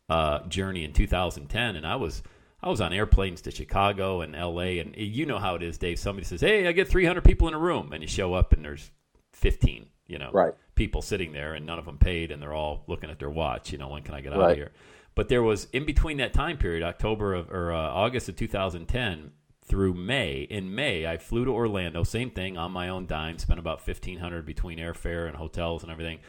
Speaker 1: uh, journey in 2010, and I was I was on airplanes to Chicago and L.A. and you know how it is, Dave. Somebody says, "Hey, I get 300 people in a room," and you show up and there's 15, you know,
Speaker 3: Right.
Speaker 1: people sitting there, and none of them paid, and they're all looking at their watch. You know, when can I get out of here? But there was in between that time period, October of or uh, August of 2010 through May. In May, I flew to Orlando, same thing on my own dime, spent about 1500 between airfare and hotels and everything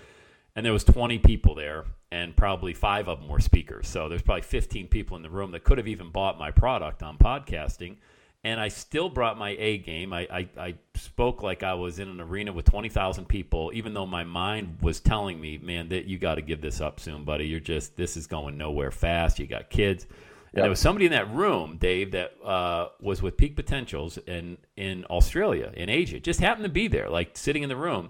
Speaker 1: and there was 20 people there and probably five of them were speakers. So there's probably 15 people in the room that could have even bought my product on podcasting. And i still brought my a game. I, I, I spoke like i was in an arena with 20000 people even though my mind was telling me man that you got to give this up soon buddy. You're just this is going nowhere fast. You got kids. And there was somebody in that room, Dave, that uh, was with Peak Potentials in in Australia, in Asia. Just happened to be there, like sitting in the room,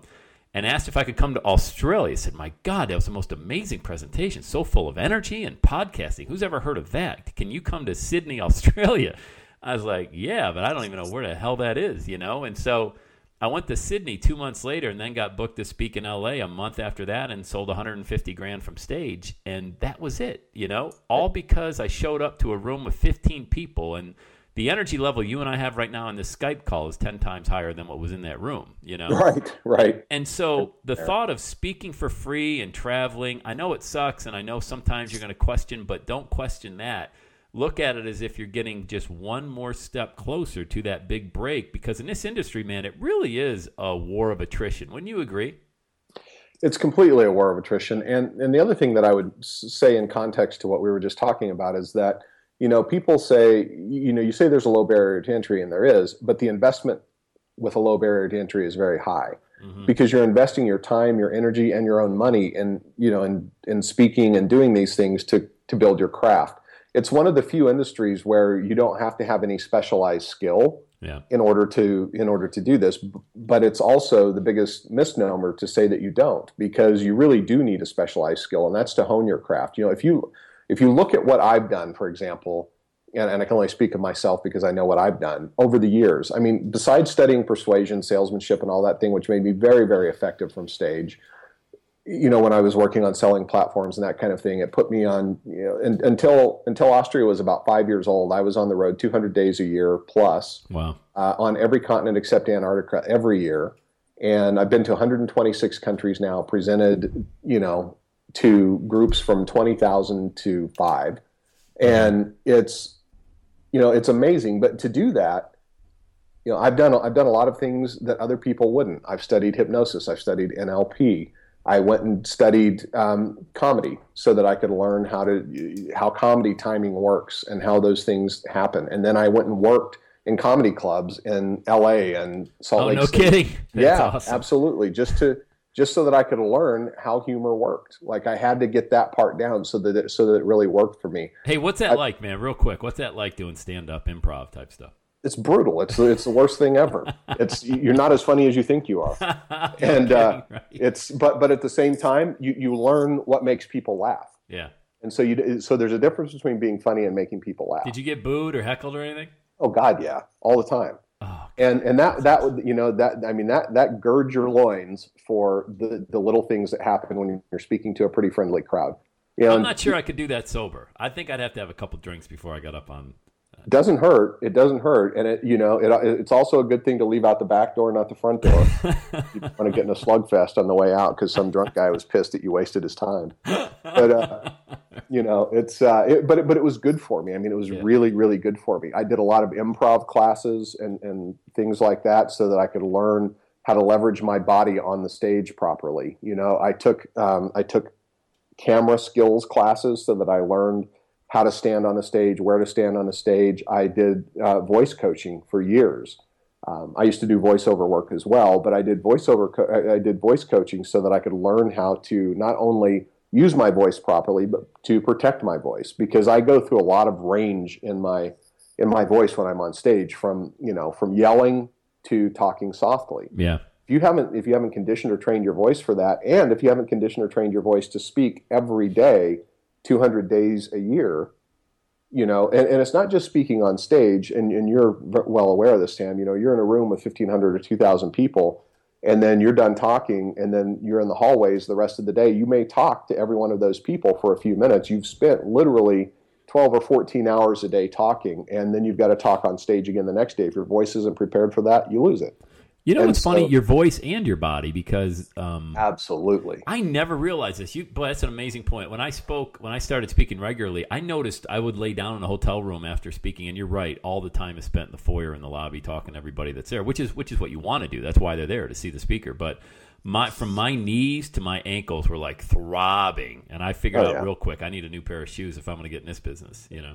Speaker 1: and asked if I could come to Australia. I said, "My God, that was the most amazing presentation, so full of energy and podcasting. Who's ever heard of that? Can you come to Sydney, Australia?" I was like, "Yeah, but I don't even know where the hell that is, you know." And so I went to Sydney two months later, and then got booked to speak in L.A. a month after that, and sold 150 grand from stage, and that was it, you know, all because I showed up to a room with 15 people, and the energy level you and I have right now in this Skype call is 10 times higher than what was in that room, you know.
Speaker 3: Right, right.
Speaker 1: And so the thought of speaking for free and traveling, I know it sucks and I know sometimes you're going to question, but don't question that. Look at it as if you're getting just one more step closer to that big break because in this industry, man, it really is a war of attrition. Wouldn't you agree?
Speaker 3: It's completely a war of attrition. And and the other thing that I would say in context to what we were just talking about is that you know people say you know you say there's a low barrier to entry and there is, but the investment with a low barrier to entry is very high mm-hmm. because you're investing your time, your energy, and your own money in you know in in speaking and doing these things to to build your craft. It's one of the few industries where you don't have to have any specialized skill
Speaker 1: Yeah.
Speaker 3: in order to in order to do this but it's also the biggest misnomer to say that you don't because you really do need a specialized skill and that's to hone your craft you know if you if you look at what i've done for example and, and i can only speak of myself because i know what i've done over the years i mean besides studying persuasion salesmanship and all that thing which made me very very effective from stage you know when i was working on selling platforms and that kind of thing it put me on you know and, until until austria was about five years old i was on the road 200 days a year plus
Speaker 1: Wow.
Speaker 3: uh, on every continent except Antarctica every year. And I've been to 126 countries now, presented, you know, to groups from 20,000 to five. And it's, you know, it's amazing. But to do that, you know, I've done I've done a lot of things that other people wouldn't. I've studied hypnosis. I've studied NLP. I went and studied um, comedy so that I could learn how to how comedy timing works and how those things happen. And then I went and worked in comedy clubs in L.A. and Salt
Speaker 1: Oh,
Speaker 3: Lake
Speaker 1: no
Speaker 3: City.
Speaker 1: kidding. That's
Speaker 3: yeah,
Speaker 1: awesome.
Speaker 3: absolutely. Just to just so that I could learn how humor worked. Like I had to get that part down so that it, so that it really worked for me.
Speaker 1: Hey, what's that like, man? Real quick. What's that like doing stand up improv type stuff?
Speaker 3: It's brutal. It's it's the worst thing ever. It's you're not as funny as you think you are. and uh,
Speaker 1: right.
Speaker 3: it's but but at the same time you you learn what makes people laugh.
Speaker 1: Yeah.
Speaker 3: And so you so there's a difference between being funny and making people laugh.
Speaker 1: Did you get booed or heckled or anything?
Speaker 3: Oh God, yeah, all the time.
Speaker 1: Oh,
Speaker 3: And and that that would you know that I mean that that girds your loins for the the little things that happen when you're speaking to a pretty friendly crowd. You know,
Speaker 1: I'm not sure I could do that sober. I think I'd have to have a couple drinks before I got up on.
Speaker 3: It doesn't hurt. It doesn't hurt, and it you know it, it's also a good thing to leave out the back door, not the front door. you want to get in a slugfest on the way out because some drunk guy was pissed that you wasted his time. But uh, you know, it's uh, it, but it, but it was good for me. I mean, it was
Speaker 1: Yeah.
Speaker 3: really really good for me. I did a lot of improv classes and and things like that so that I could learn how to leverage my body on the stage properly. You know, I took um, I took camera skills classes so that I learned how to stand on a stage, where to stand on a stage. I did uh, voice coaching for years. Um, I used to do voiceover work as well, but I did voiceover. Co- I I did voice coaching so that I could learn how to not only use my voice properly, but to protect my voice because I go through a lot of range in my in my voice when I'm on stage from you know from yelling to talking softly.
Speaker 1: Yeah.
Speaker 3: If you haven't if you haven't conditioned or trained your voice for that, and if you haven't conditioned or trained your voice to speak every day, 200 days a year, you know, and, and it's not just speaking on stage, and, and you're well aware of this, Sam. You know, you're in a room with 1,500 or 2,000 people, and then you're done talking, and then you're in the hallways the rest of the day. You may talk to every one of those people for a few minutes. You've spent literally 12 or 14 hours a day talking, and then you've got to talk on stage again the next day. If your voice isn't prepared for that, you lose it.
Speaker 1: You know,
Speaker 3: And
Speaker 1: it's funny, your voice and your body, because um,
Speaker 3: Absolutely.
Speaker 1: I never realized this. You, boy, that's an amazing point. When I spoke, when I started speaking regularly, I noticed I would lay down in a hotel room after speaking, and you're right. All the time is spent in the foyer in the lobby talking to everybody that's there, which is which is what you want to do. That's why they're there to see the speaker. But my from my knees to my ankles were like throbbing, and I figured
Speaker 3: Oh,
Speaker 1: out
Speaker 3: yeah.
Speaker 1: real quick I need a new pair of shoes if I'm going to get in this business. You know.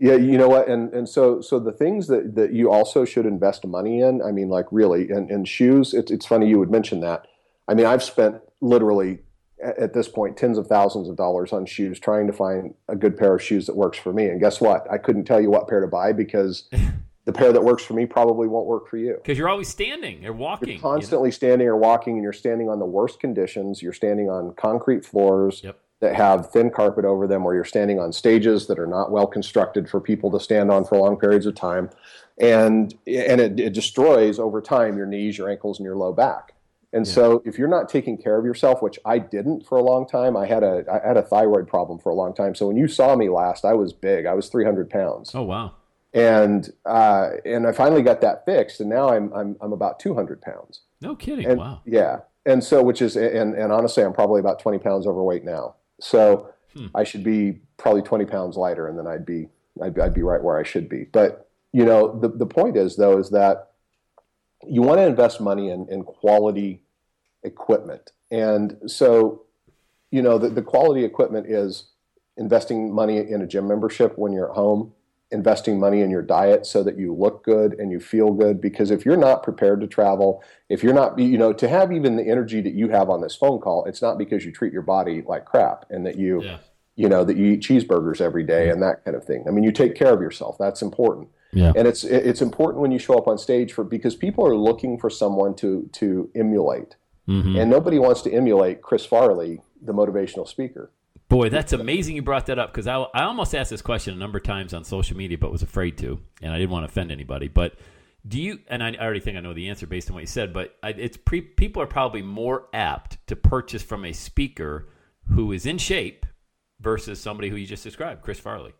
Speaker 3: Yeah, you know what, and and so so the things that that you also should invest money in. I mean, like really, and, and shoes. It's it's funny you would mention that. I mean, I've spent literally at, this point tens of thousands of dollars on shoes trying to find a good pair of shoes that works for me. And guess what? I couldn't tell you what pair to buy because the pair that works for me probably won't work for you.
Speaker 1: Because you're always standing or walking.
Speaker 3: You're
Speaker 1: you know?
Speaker 3: constantly standing or walking, and you're standing on the worst conditions. You're standing on concrete floors
Speaker 1: Yep.
Speaker 3: That have thin carpet over them, or you're standing on stages that are not well constructed for people to stand on for long periods of time, and and it, it destroys over time your knees, your ankles, and your low back. And so, if you're not taking care of yourself, which I didn't for a long time, I had a I had a thyroid problem for a long time. So when you saw me last, I was big. I was 300 pounds
Speaker 1: Oh wow.
Speaker 3: and uh, and I finally got that fixed, and now I'm I'm I'm about 200 pounds.
Speaker 1: No kidding.
Speaker 3: And
Speaker 1: wow.
Speaker 3: yeah, and so which is and and honestly, I'm probably about 20 pounds overweight now. So
Speaker 1: Hmm.
Speaker 3: I should be probably 20 pounds lighter, and then I'd be I'd, I'd be right where I should be. But you know, the the point is though is that you want to invest money in in quality equipment, and so you know the, the quality equipment is investing money in a gym membership when you're at home investing money in your diet so that you look good and you feel good because if you're not prepared to travel if you're not you know to have even the energy that you have on this phone call it's not because you treat your body like crap and that you
Speaker 1: Yeah.
Speaker 3: you know that you eat cheeseburgers every day and that kind of thing i mean you take care of yourself that's important
Speaker 1: Yeah.
Speaker 3: and it's it's important when you show up on stage for because people are looking for someone to to emulate
Speaker 1: Mhm.
Speaker 3: and nobody wants to emulate chris farley the motivational speaker
Speaker 1: Boy, that's amazing you brought that up because I, I almost asked this question a number of times on social media, but was afraid to, and I didn't want to offend anybody. But do you? And I, I already think I know the answer based on what you said, but I, it's pre, people are probably more apt to purchase from a speaker who is in shape versus somebody who you just described, Chris Farley.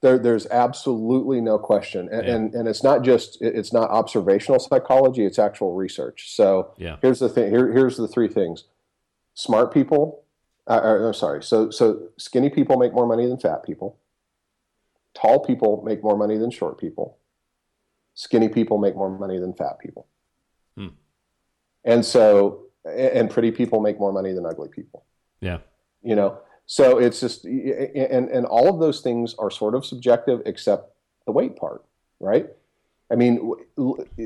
Speaker 3: There, there's absolutely no question, and, and and it's not just it's not observational psychology; it's actual research. So
Speaker 1: Yeah.
Speaker 3: here's the thing. Here, here's the three things: smart people. Uh, or, I'm sorry. So so skinny people make more money than fat people. Tall people make more money than short people. Skinny people make more money than fat people.
Speaker 1: Hmm.
Speaker 3: And so, and pretty people make more money than ugly people
Speaker 1: Yeah.
Speaker 3: you know so it's just and and all of those things are sort of subjective except the weight part right i mean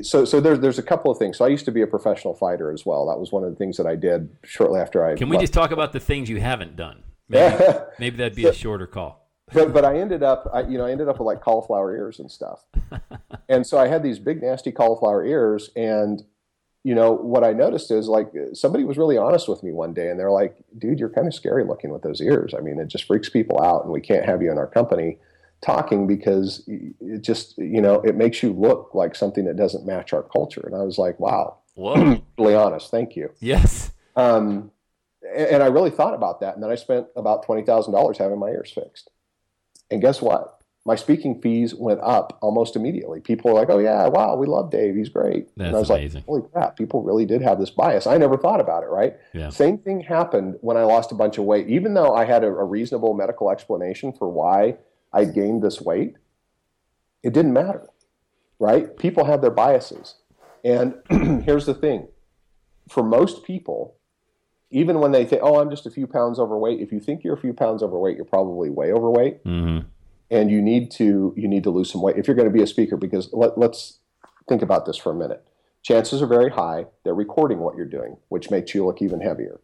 Speaker 3: so so there's there's a couple of things so i used to be a professional fighter as well that was one of the things that i did shortly after i
Speaker 1: Can we
Speaker 3: left.
Speaker 1: just talk about the things you haven't done? Maybe, maybe that'd be a shorter call.
Speaker 3: but but I ended up I, you know I ended up with like cauliflower ears and stuff, and so I had these big nasty cauliflower ears, and you know what I noticed is like somebody was really honest with me one day, and they're like, "Dude, you're kind of scary looking with those ears. I mean, it just freaks people out, and we can't have you in our company talking because it just you know it makes you look like something that doesn't match our culture." And I was like, "Wow,
Speaker 1: Whoa.
Speaker 3: really honest, thank you."
Speaker 1: yes.
Speaker 3: Um, and, and I really thought about that. And then I spent about $20,000 having my ears fixed. And guess what? My speaking fees went up almost immediately. People were like, oh, yeah, wow, we love Dave. He's great. and I was
Speaker 1: amazing.
Speaker 3: like, holy crap, people really did have this bias. I never thought about it, right?
Speaker 1: Yeah.
Speaker 3: Same thing happened when I lost a bunch of weight. Even though I had a, a reasonable medical explanation for why I gained this weight, it didn't matter, right? People have their biases. And here's the thing for most people, even when they think, oh, I'm just a few pounds overweight, if you think you're a few pounds overweight, you're probably way overweight.
Speaker 1: Mm-hmm.
Speaker 3: And you need to you need to lose some weight if you're going to be a speaker because let, let's think about this for a minute. Chances are very high they're recording what you're doing, which makes you look even heavier.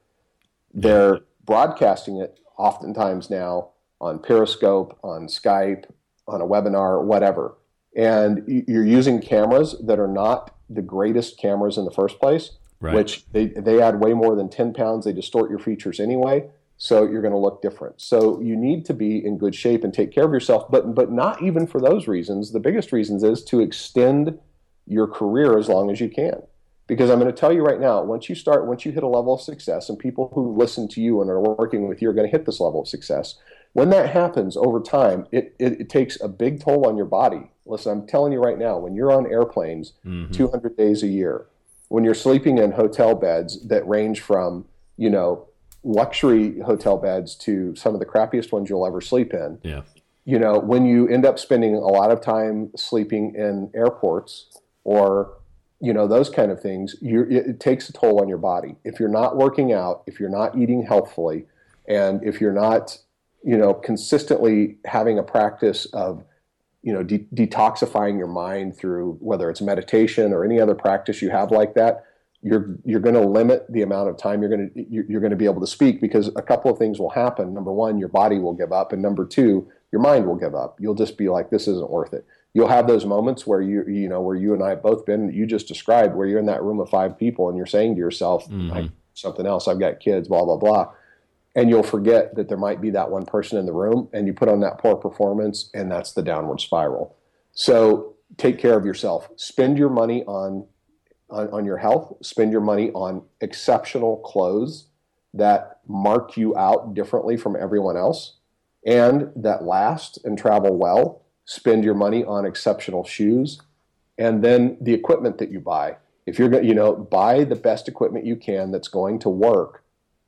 Speaker 3: They're broadcasting it oftentimes now on Periscope, on Skype, on a webinar, whatever. And you're using cameras that are not the greatest cameras in the first place, right. which they, they add way more than 10 pounds. They distort your features anyway. So you're going to look different. So you need to be in good shape and take care of yourself, but but not even for those reasons. The biggest reasons is to extend your career as long as you can. Because I'm going to tell you right now, once you start, once you hit a level of success, and people who listen to you and are working with you are going to hit this level of success. When that happens over time, it, it, it takes a big toll on your body. Listen, I'm telling you right now, when you're on airplanes mm-hmm. 200 days a year, when you're sleeping in hotel beds that range from, you know, luxury hotel beds to some of the crappiest ones you'll ever sleep in.
Speaker 1: Yeah.
Speaker 3: You know, when you end up spending a lot of time sleeping in airports or you know those kind of things, it takes a toll on your body. If you're not working out, if you're not eating healthfully, and if you're not, you know, consistently having a practice of you know de- detoxifying your mind through whether it's meditation or any other practice you have like that you're you're going to limit the amount of time you're going to you're going to be able to speak because a couple of things will happen. Number one, your body will give up, and number two, your mind will give up. You'll just be like, this isn't worth it. You'll have those moments where you you know where you and I have both been. You just described where you're in that room of five people and you're saying to yourself mm-hmm. something else. I've got kids, blah blah blah, and you'll forget that there might be that one person in the room, and you put on that poor performance, and that's the downward spiral. So take care of yourself. Spend your money on on, on your health, spend your money on exceptional clothes that mark you out differently from everyone else and that last and travel well. Spend your money on exceptional shoes and then the equipment that you buy. If you're going you know, buy the best equipment you can that's going to work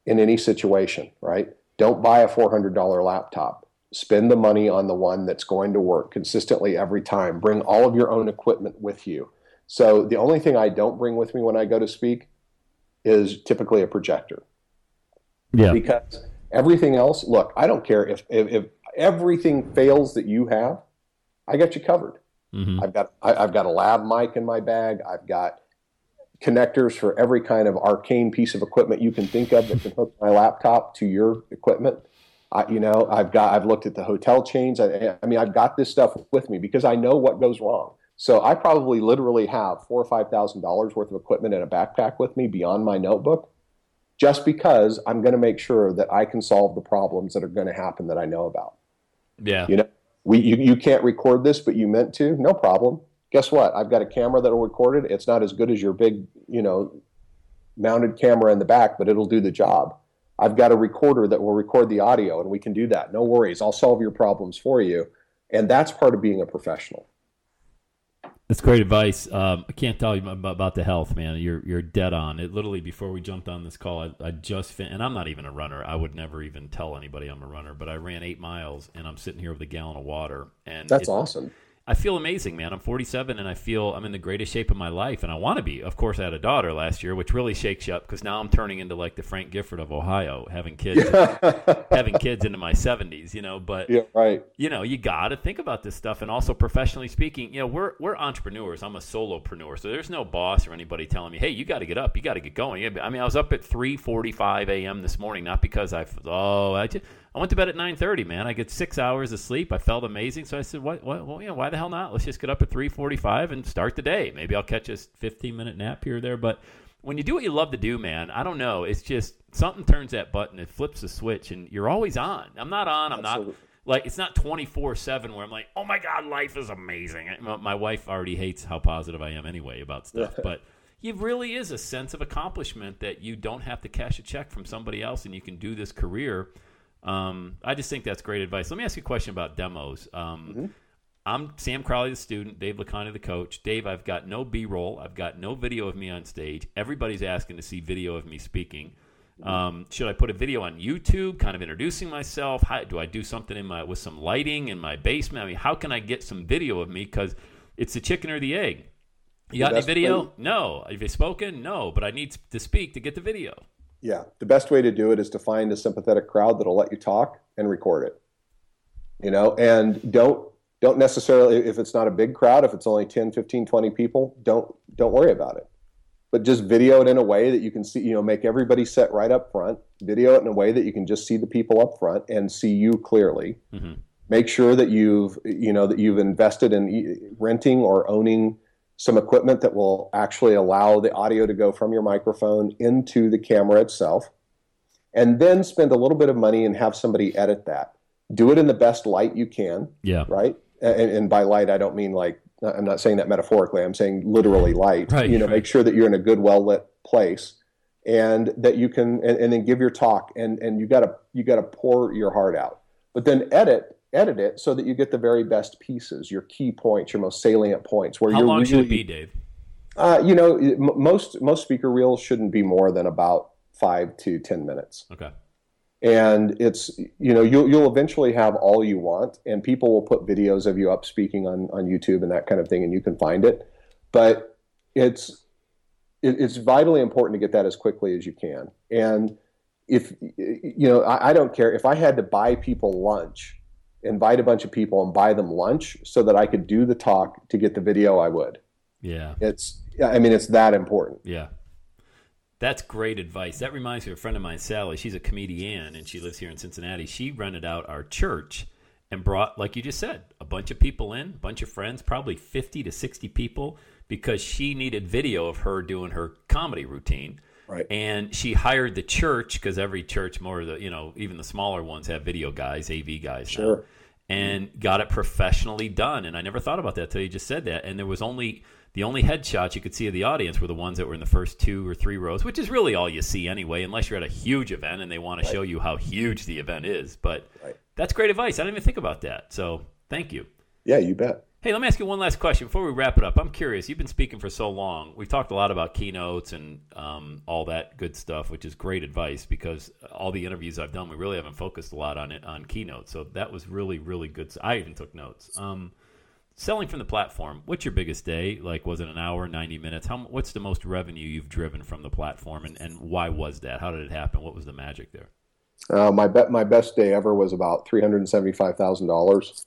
Speaker 3: in any situation, right? Don't buy a $400 laptop. Spend the money on the one that's going to work consistently every time. Bring all of your own equipment with you. So the only thing I don't bring with me when I go to speak is typically a projector.
Speaker 1: Yeah.
Speaker 3: Because everything else, look, I don't care if, if, if everything fails that you have, I got you covered. Mm-hmm. I've got I, have got a lav mic in my bag. I've got connectors for every kind of arcane piece of equipment you can think of that can hook my laptop to your equipment. I, you know, I've got I've looked at the hotel chains. I, I mean, I've got this stuff with me because I know what goes wrong. So I probably literally have four or five thousand dollars worth of equipment in a backpack with me beyond my notebook, just because I'm going to make sure that I can solve the problems that are going to happen that I know about.
Speaker 1: Yeah.
Speaker 3: You know, we you, you can't record this, but you meant to. No problem. Guess what? I've got a camera that'll record it. It's not as good as your big, you know, mounted camera in the back, but it'll do the job. I've got a recorder that will record the audio, and we can do that. No worries. I'll solve your problems for you. And that's part of being a professional.
Speaker 1: That's great advice. Um, I can't tell you about the health, man. You're you're dead on. It literally before we jumped on this call, I, I just fin- and I'm not even a runner. I would never even tell anybody I'm a runner, but I ran eight miles and I'm sitting here with a gallon of water. And
Speaker 3: that's awesome.
Speaker 1: I feel amazing, man. I'm 47 and I feel I'm in the greatest shape of my life, and I want to be. Of course, I had a daughter last year, which really shakes you up because now I'm turning into like the Frank Gifford of Ohio, having kids, having kids into my 70s, you know. But
Speaker 3: yeah, right.
Speaker 1: You know, you got to think about this stuff, and also professionally speaking, you know, we're we're entrepreneurs. I'm a solopreneur, so there's no boss or anybody telling me, hey, you got to get up, you got to get going. I mean, I was up at 3:45 a.m. this morning, not because I oh I just I went to bed at 9:30, man. I get 6 hours of sleep. I felt amazing. So I said, "What what well, you know, why the hell not? Let's just get up at 3:45 and start the day. Maybe I'll catch a 15-minute nap here or there, but when you do what you love to do, man, I don't know. It's just something turns that button, it flips the switch and you're always on. I'm not on. I'm Absolutely. not like it's not 24/7 where I'm like, "Oh my god, life is amazing." My wife already hates how positive I am anyway about stuff, but it really is a sense of accomplishment that you don't have to cash a check from somebody else and you can do this career um, I just think that's great advice. Let me ask you a question about demos. Um, mm-hmm. I'm Sam Crowley, the student, Dave Lakhani, the coach. Dave, I've got no B roll. I've got no video of me on stage. Everybody's asking to see video of me speaking. Mm-hmm. Um, should I put a video on YouTube, kind of introducing myself? How, do I do something in my with some lighting in my basement? I mean, how can I get some video of me? Because it's the chicken or the egg. You got any video? No. Have you spoken? No. But I need to speak to get the video.
Speaker 3: Yeah, the best way to do it is to find a sympathetic crowd that'll let you talk and record it. You know, and don't don't necessarily if it's not a big crowd, if it's only 10, 15, 20 people, don't don't worry about it. but just video it in a way that you can see, you know, make everybody sit right up front, video it in a way that you can just see the people up front and see you clearly. Mm-hmm. Make sure that you've, you know, that you've invested in renting or owning some equipment that will actually allow the audio to go from your microphone into the camera itself. And then spend a little bit of money and have somebody edit that. Do it in the best light you can.
Speaker 1: Yeah.
Speaker 3: Right. And, and by light, I don't mean like I'm not saying that metaphorically. I'm saying literally light.
Speaker 1: Right,
Speaker 3: you know,
Speaker 1: right.
Speaker 3: make sure that you're in a good, well lit place, and that you can, and, and then give your talk, and and you gotta you gotta pour your heart out, but then edit edit it so that you get the very best pieces, your key points, your most salient points. Where
Speaker 1: How
Speaker 3: you're
Speaker 1: long
Speaker 3: really,
Speaker 1: should it be, Dave?
Speaker 3: Uh, you know, m- most most speaker reels shouldn't be more than about five to ten minutes
Speaker 1: Okay.
Speaker 3: and it's you know you'll you'll eventually have all you want and people will put videos of you up speaking on on YouTube and that kind of thing and you can find it but it's it, it's vitally important to get that as quickly as you can and if you know I, I don't care if I had to buy people lunch invite a bunch of people and buy them lunch so that I could do the talk to get the video I would
Speaker 1: Yeah.
Speaker 3: it's I mean it's that important
Speaker 1: Yeah. That's great advice. That reminds me of a friend of mine, Sally. She's a comedian and she lives here in Cincinnati. She rented out our church and brought, like you just said, a bunch of people in, a bunch of friends, probably 50 to 60 people, because she needed video of her doing her comedy routine.
Speaker 3: Right.
Speaker 1: And she hired the church because every church, more of the, you know, even the smaller ones have video guys, AV guys. now,
Speaker 3: Sure.
Speaker 1: And got it professionally done. And I never thought about that till you just said that. And there was only the only headshots you could see of the audience were the ones that were in the first two or three rows, which is really all you see anyway, unless you're at a huge event and they want to show you how huge the event is. But
Speaker 3: Right.
Speaker 1: that's great advice. I didn't even think about that. So thank you.
Speaker 3: yeah you bet
Speaker 1: Hey, let me ask you one last question before we wrap it up. I'm curious. You've been speaking for so long. We've talked a lot about keynotes and um, all that good stuff, which is great advice because all the interviews I've done, we really haven't focused a lot on it on keynotes. So that was really, really good. I even took notes. Um, selling from the platform. What's your biggest day? Like, was it an hour, 90 minutes? How? What's the most revenue you've driven from the platform, and, and why was that? How did it happen? What was the magic there?
Speaker 3: Uh, my bet my best day ever was about three hundred seventy five thousand dollars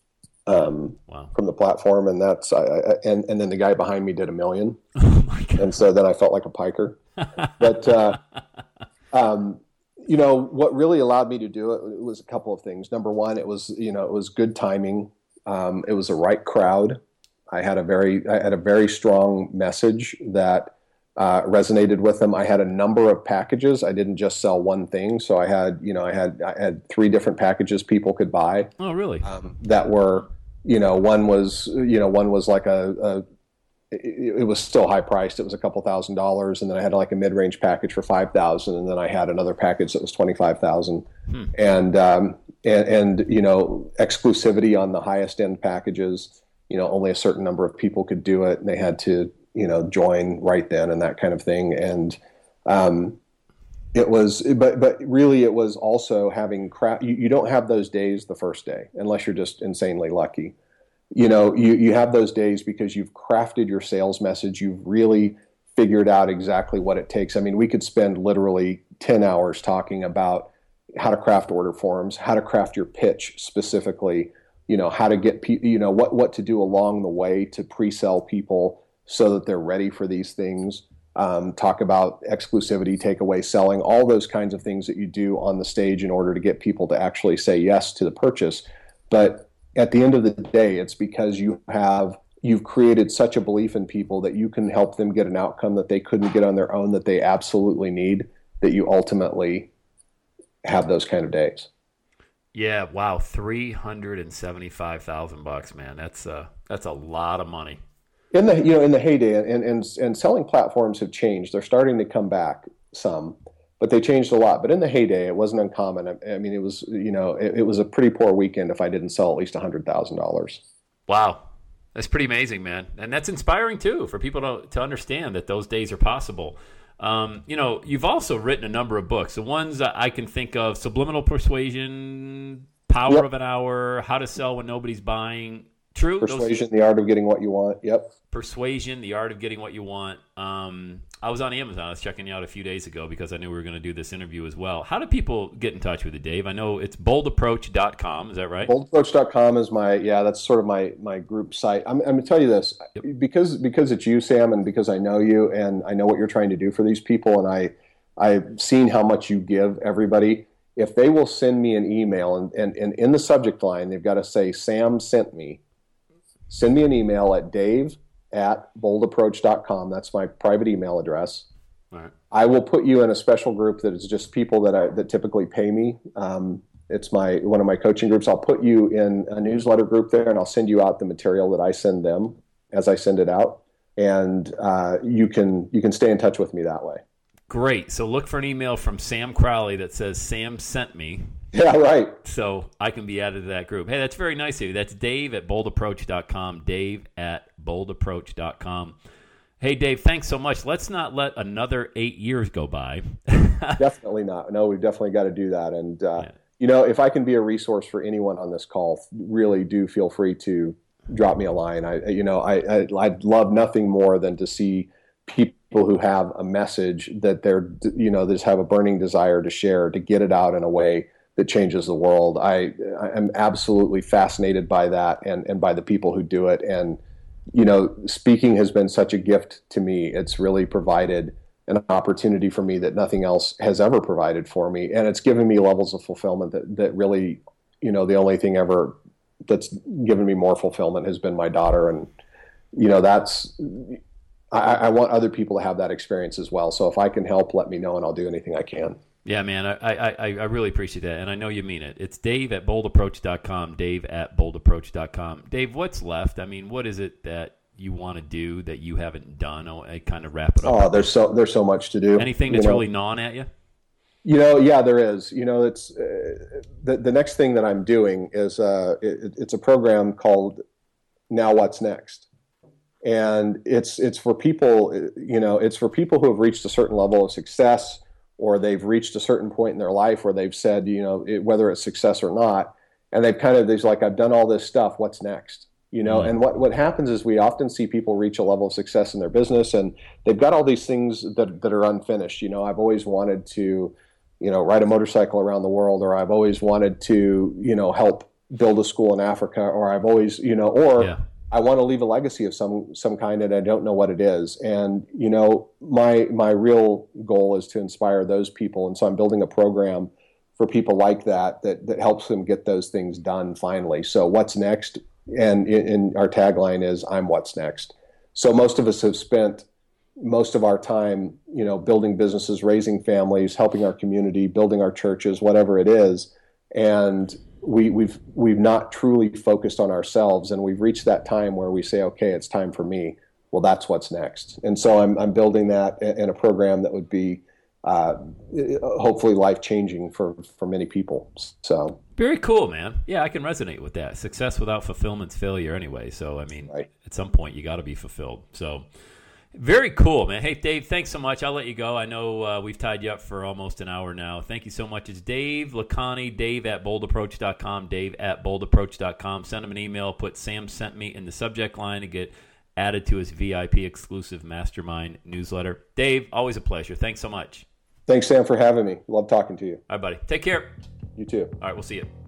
Speaker 3: um,
Speaker 1: Wow.
Speaker 3: from the platform, and that's I, I, and and then the guy behind me did a million,
Speaker 1: Oh my
Speaker 3: and so then I felt like a piker. But uh, um, you know what really allowed me to do it was a couple of things. Number one, it was you know it was good timing. Um, it was the right crowd. I had a very I had a very strong message that uh, resonated with them. I had a number of packages. I didn't just sell one thing, so I had you know I had I had three different packages people could buy
Speaker 1: Oh really?
Speaker 3: um, that were you know one was you know one was like a, a it, it was still high priced. It was a couple thousand dollars, and then I had like a mid range package for five thousand, and then I had another package that was twenty five thousand, and um, and and you know exclusivity on the highest end packages. You know, only a certain number of people could do it, and they had to you know join right then and that kind of thing, and. Um, it was but but really it was also having crap you, you don't have those days the first day unless you're just insanely lucky. You know you, you have those days because you've crafted your sales message you've really figured out exactly what it takes. I mean we could spend literally 10 hours talking about how to craft order forms how to craft your pitch specifically you know how to get pe- you know what what to do along the way to pre-sell people so that they're ready for these things um, talk about exclusivity, takeaway selling, all those kinds of things that you do on the stage in order to get people to actually say yes to the purchase. But at the end of the day, it's because you have you've created such a belief in people that you can help them get an outcome that they couldn't get on their own that they absolutely need that you ultimately have those kind of days.
Speaker 1: Yeah, wow, three hundred and seventy-five thousand bucks, man. That's uh, that's a lot of money.
Speaker 3: In the you know in the heyday and, and and selling platforms have changed. They're starting to come back some but they changed a lot. But in the heyday it wasn't uncommon. I, I mean it was you know it, it was a pretty poor weekend if i didn't sell at least $100000
Speaker 1: Wow, that's pretty amazing, man, and that's inspiring too for people to to understand that those days are possible. Um, you know, you've also written a number of books. The ones I can think of: Subliminal Persuasion, Power
Speaker 3: Yep.
Speaker 1: of an Hour, How to Sell When Nobody's Buying, True.
Speaker 3: Persuasion, those... the art of getting what you want. Yep.
Speaker 1: Persuasion, the art of getting what you want. Um, I was on Amazon. I was checking you out a few days ago because I knew we were going to do this interview as well. How do people get in touch with you, Dave? I know it's boldapproach.com. Is that right?
Speaker 3: Boldapproach.com is my yeah. That's sort of my my group site. I'm, I'm going to tell you this yep. because because it's you, Sam, and because I know you and I know what you're trying to do for these people, and I I've seen how much you give everybody. If they will send me an email and, and, and in the subject line, they've got to say, Sam sent me, send me an email at dave at boldapproach.com. That's my private email address. Right. I will put you in a special group that is just people that I, that typically pay me. Um, it's my one of my coaching groups. I'll put you in a newsletter group there, and I'll send you out the material that I send them as I send it out, and uh, you can you can stay in touch with me that way.
Speaker 1: Great. So look for an email from Sam Crowley that says Sam sent me.
Speaker 3: Yeah, right.
Speaker 1: So I can be added to that group. Hey, that's very nice of you. That's Dave at boldapproach.com. Dave at boldapproach.com. Hey, Dave, thanks so much. Let's not let another eight years go by.
Speaker 3: definitely not. No, we've definitely got to do that. And, uh, yeah. you know, if I can be a resource for anyone on this call, really do feel free to drop me a line. I, you know, I, I, I'd love nothing more than to see people who have a message that they're you know just have a burning desire to share to get it out in a way that changes the world. I am absolutely fascinated by that and and by the people who do it. And you know speaking has been such a gift to me. It's really provided an opportunity for me that nothing else has ever provided for me. And it's given me levels of fulfillment that that really you know the only thing ever that's given me more fulfillment has been my daughter. And you know that's I, I, want other people to have that experience as well. So if I can help, let me know, and I'll do anything I can.
Speaker 1: Yeah, man, I, I, I really appreciate that, and I know you mean it. It's Dave at boldapproach.com, Dave at boldapproach.com. Dave, what's left? I mean, what is it that you want to do that you haven't done? Oh, I kind of wrap it up.
Speaker 3: Oh, there's so there's so much to do.
Speaker 1: Anything that's you know, really gnawing at you?
Speaker 3: You know, yeah, there is. You know, it's uh, the the next thing that I'm doing is uh, it, it's a program called Now What's Next and it's it's for people you know it's for people who have reached a certain level of success or they've reached a certain point in their life where they've said you know it, whether it's success or not and they've kind of there's like i've done all this stuff what's next? You know mm-hmm. and what what happens is we often see people reach a level of success in their business and they've got all these things that that are unfinished. You know i've always wanted to you know ride a motorcycle around the world or i've always wanted to you know help build a school in africa or i've always you know or yeah I want to leave a legacy of some some kind, and I don't know what it is. And you know, my my real goal is to inspire those people, and so I'm building a program for people like that that that helps them get those things done finally. So what's next? And in, in our tagline is "I'm what's next." So most of us have spent most of our time, you know, building businesses, raising families, helping our community, building our churches, whatever it is, and we, we've we've not truly focused on ourselves, and we've reached that time where we say, okay, it's time for me. Well, that's what's next, and so I'm I'm building that in a program that would be uh, hopefully life changing for for many people. So
Speaker 1: very cool, man. Yeah, I can resonate with that. Success without fulfillment's failure, anyway. So I mean, right. at some point, you got to be fulfilled. So very cool, man. Hey, Dave, thanks so much. I'll let you go. I know uh, we've tied you up for almost an hour now. Thank you so much. It's Dave Lakhani, Dave at boldapproach.com, Dave at boldapproach.com. Send him an email. Put Sam sent me in the subject line to get added to his VIP exclusive mastermind newsletter. Dave, always a pleasure. Thanks so much.
Speaker 3: Thanks, Sam, for having me. Love talking to you.
Speaker 1: All right, buddy. Take care.
Speaker 3: You too.
Speaker 1: All right, we'll see you.